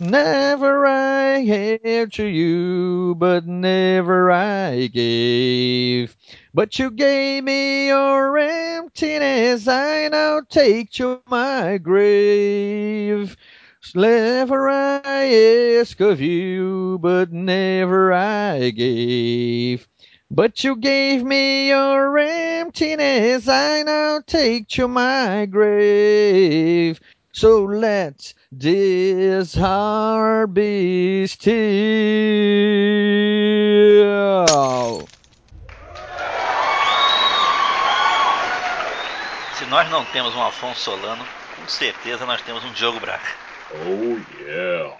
Never I gave to you, but never I gave. But you gave me your emptiness, I now take to my grave. Never I ask of you, but never I gave. But you gave me your emptiness, I now take to my grave. So let this heart be still. Se nós não temos um Afonso Solano, com certeza nós temos um Diogo Braga. Oh, yeah.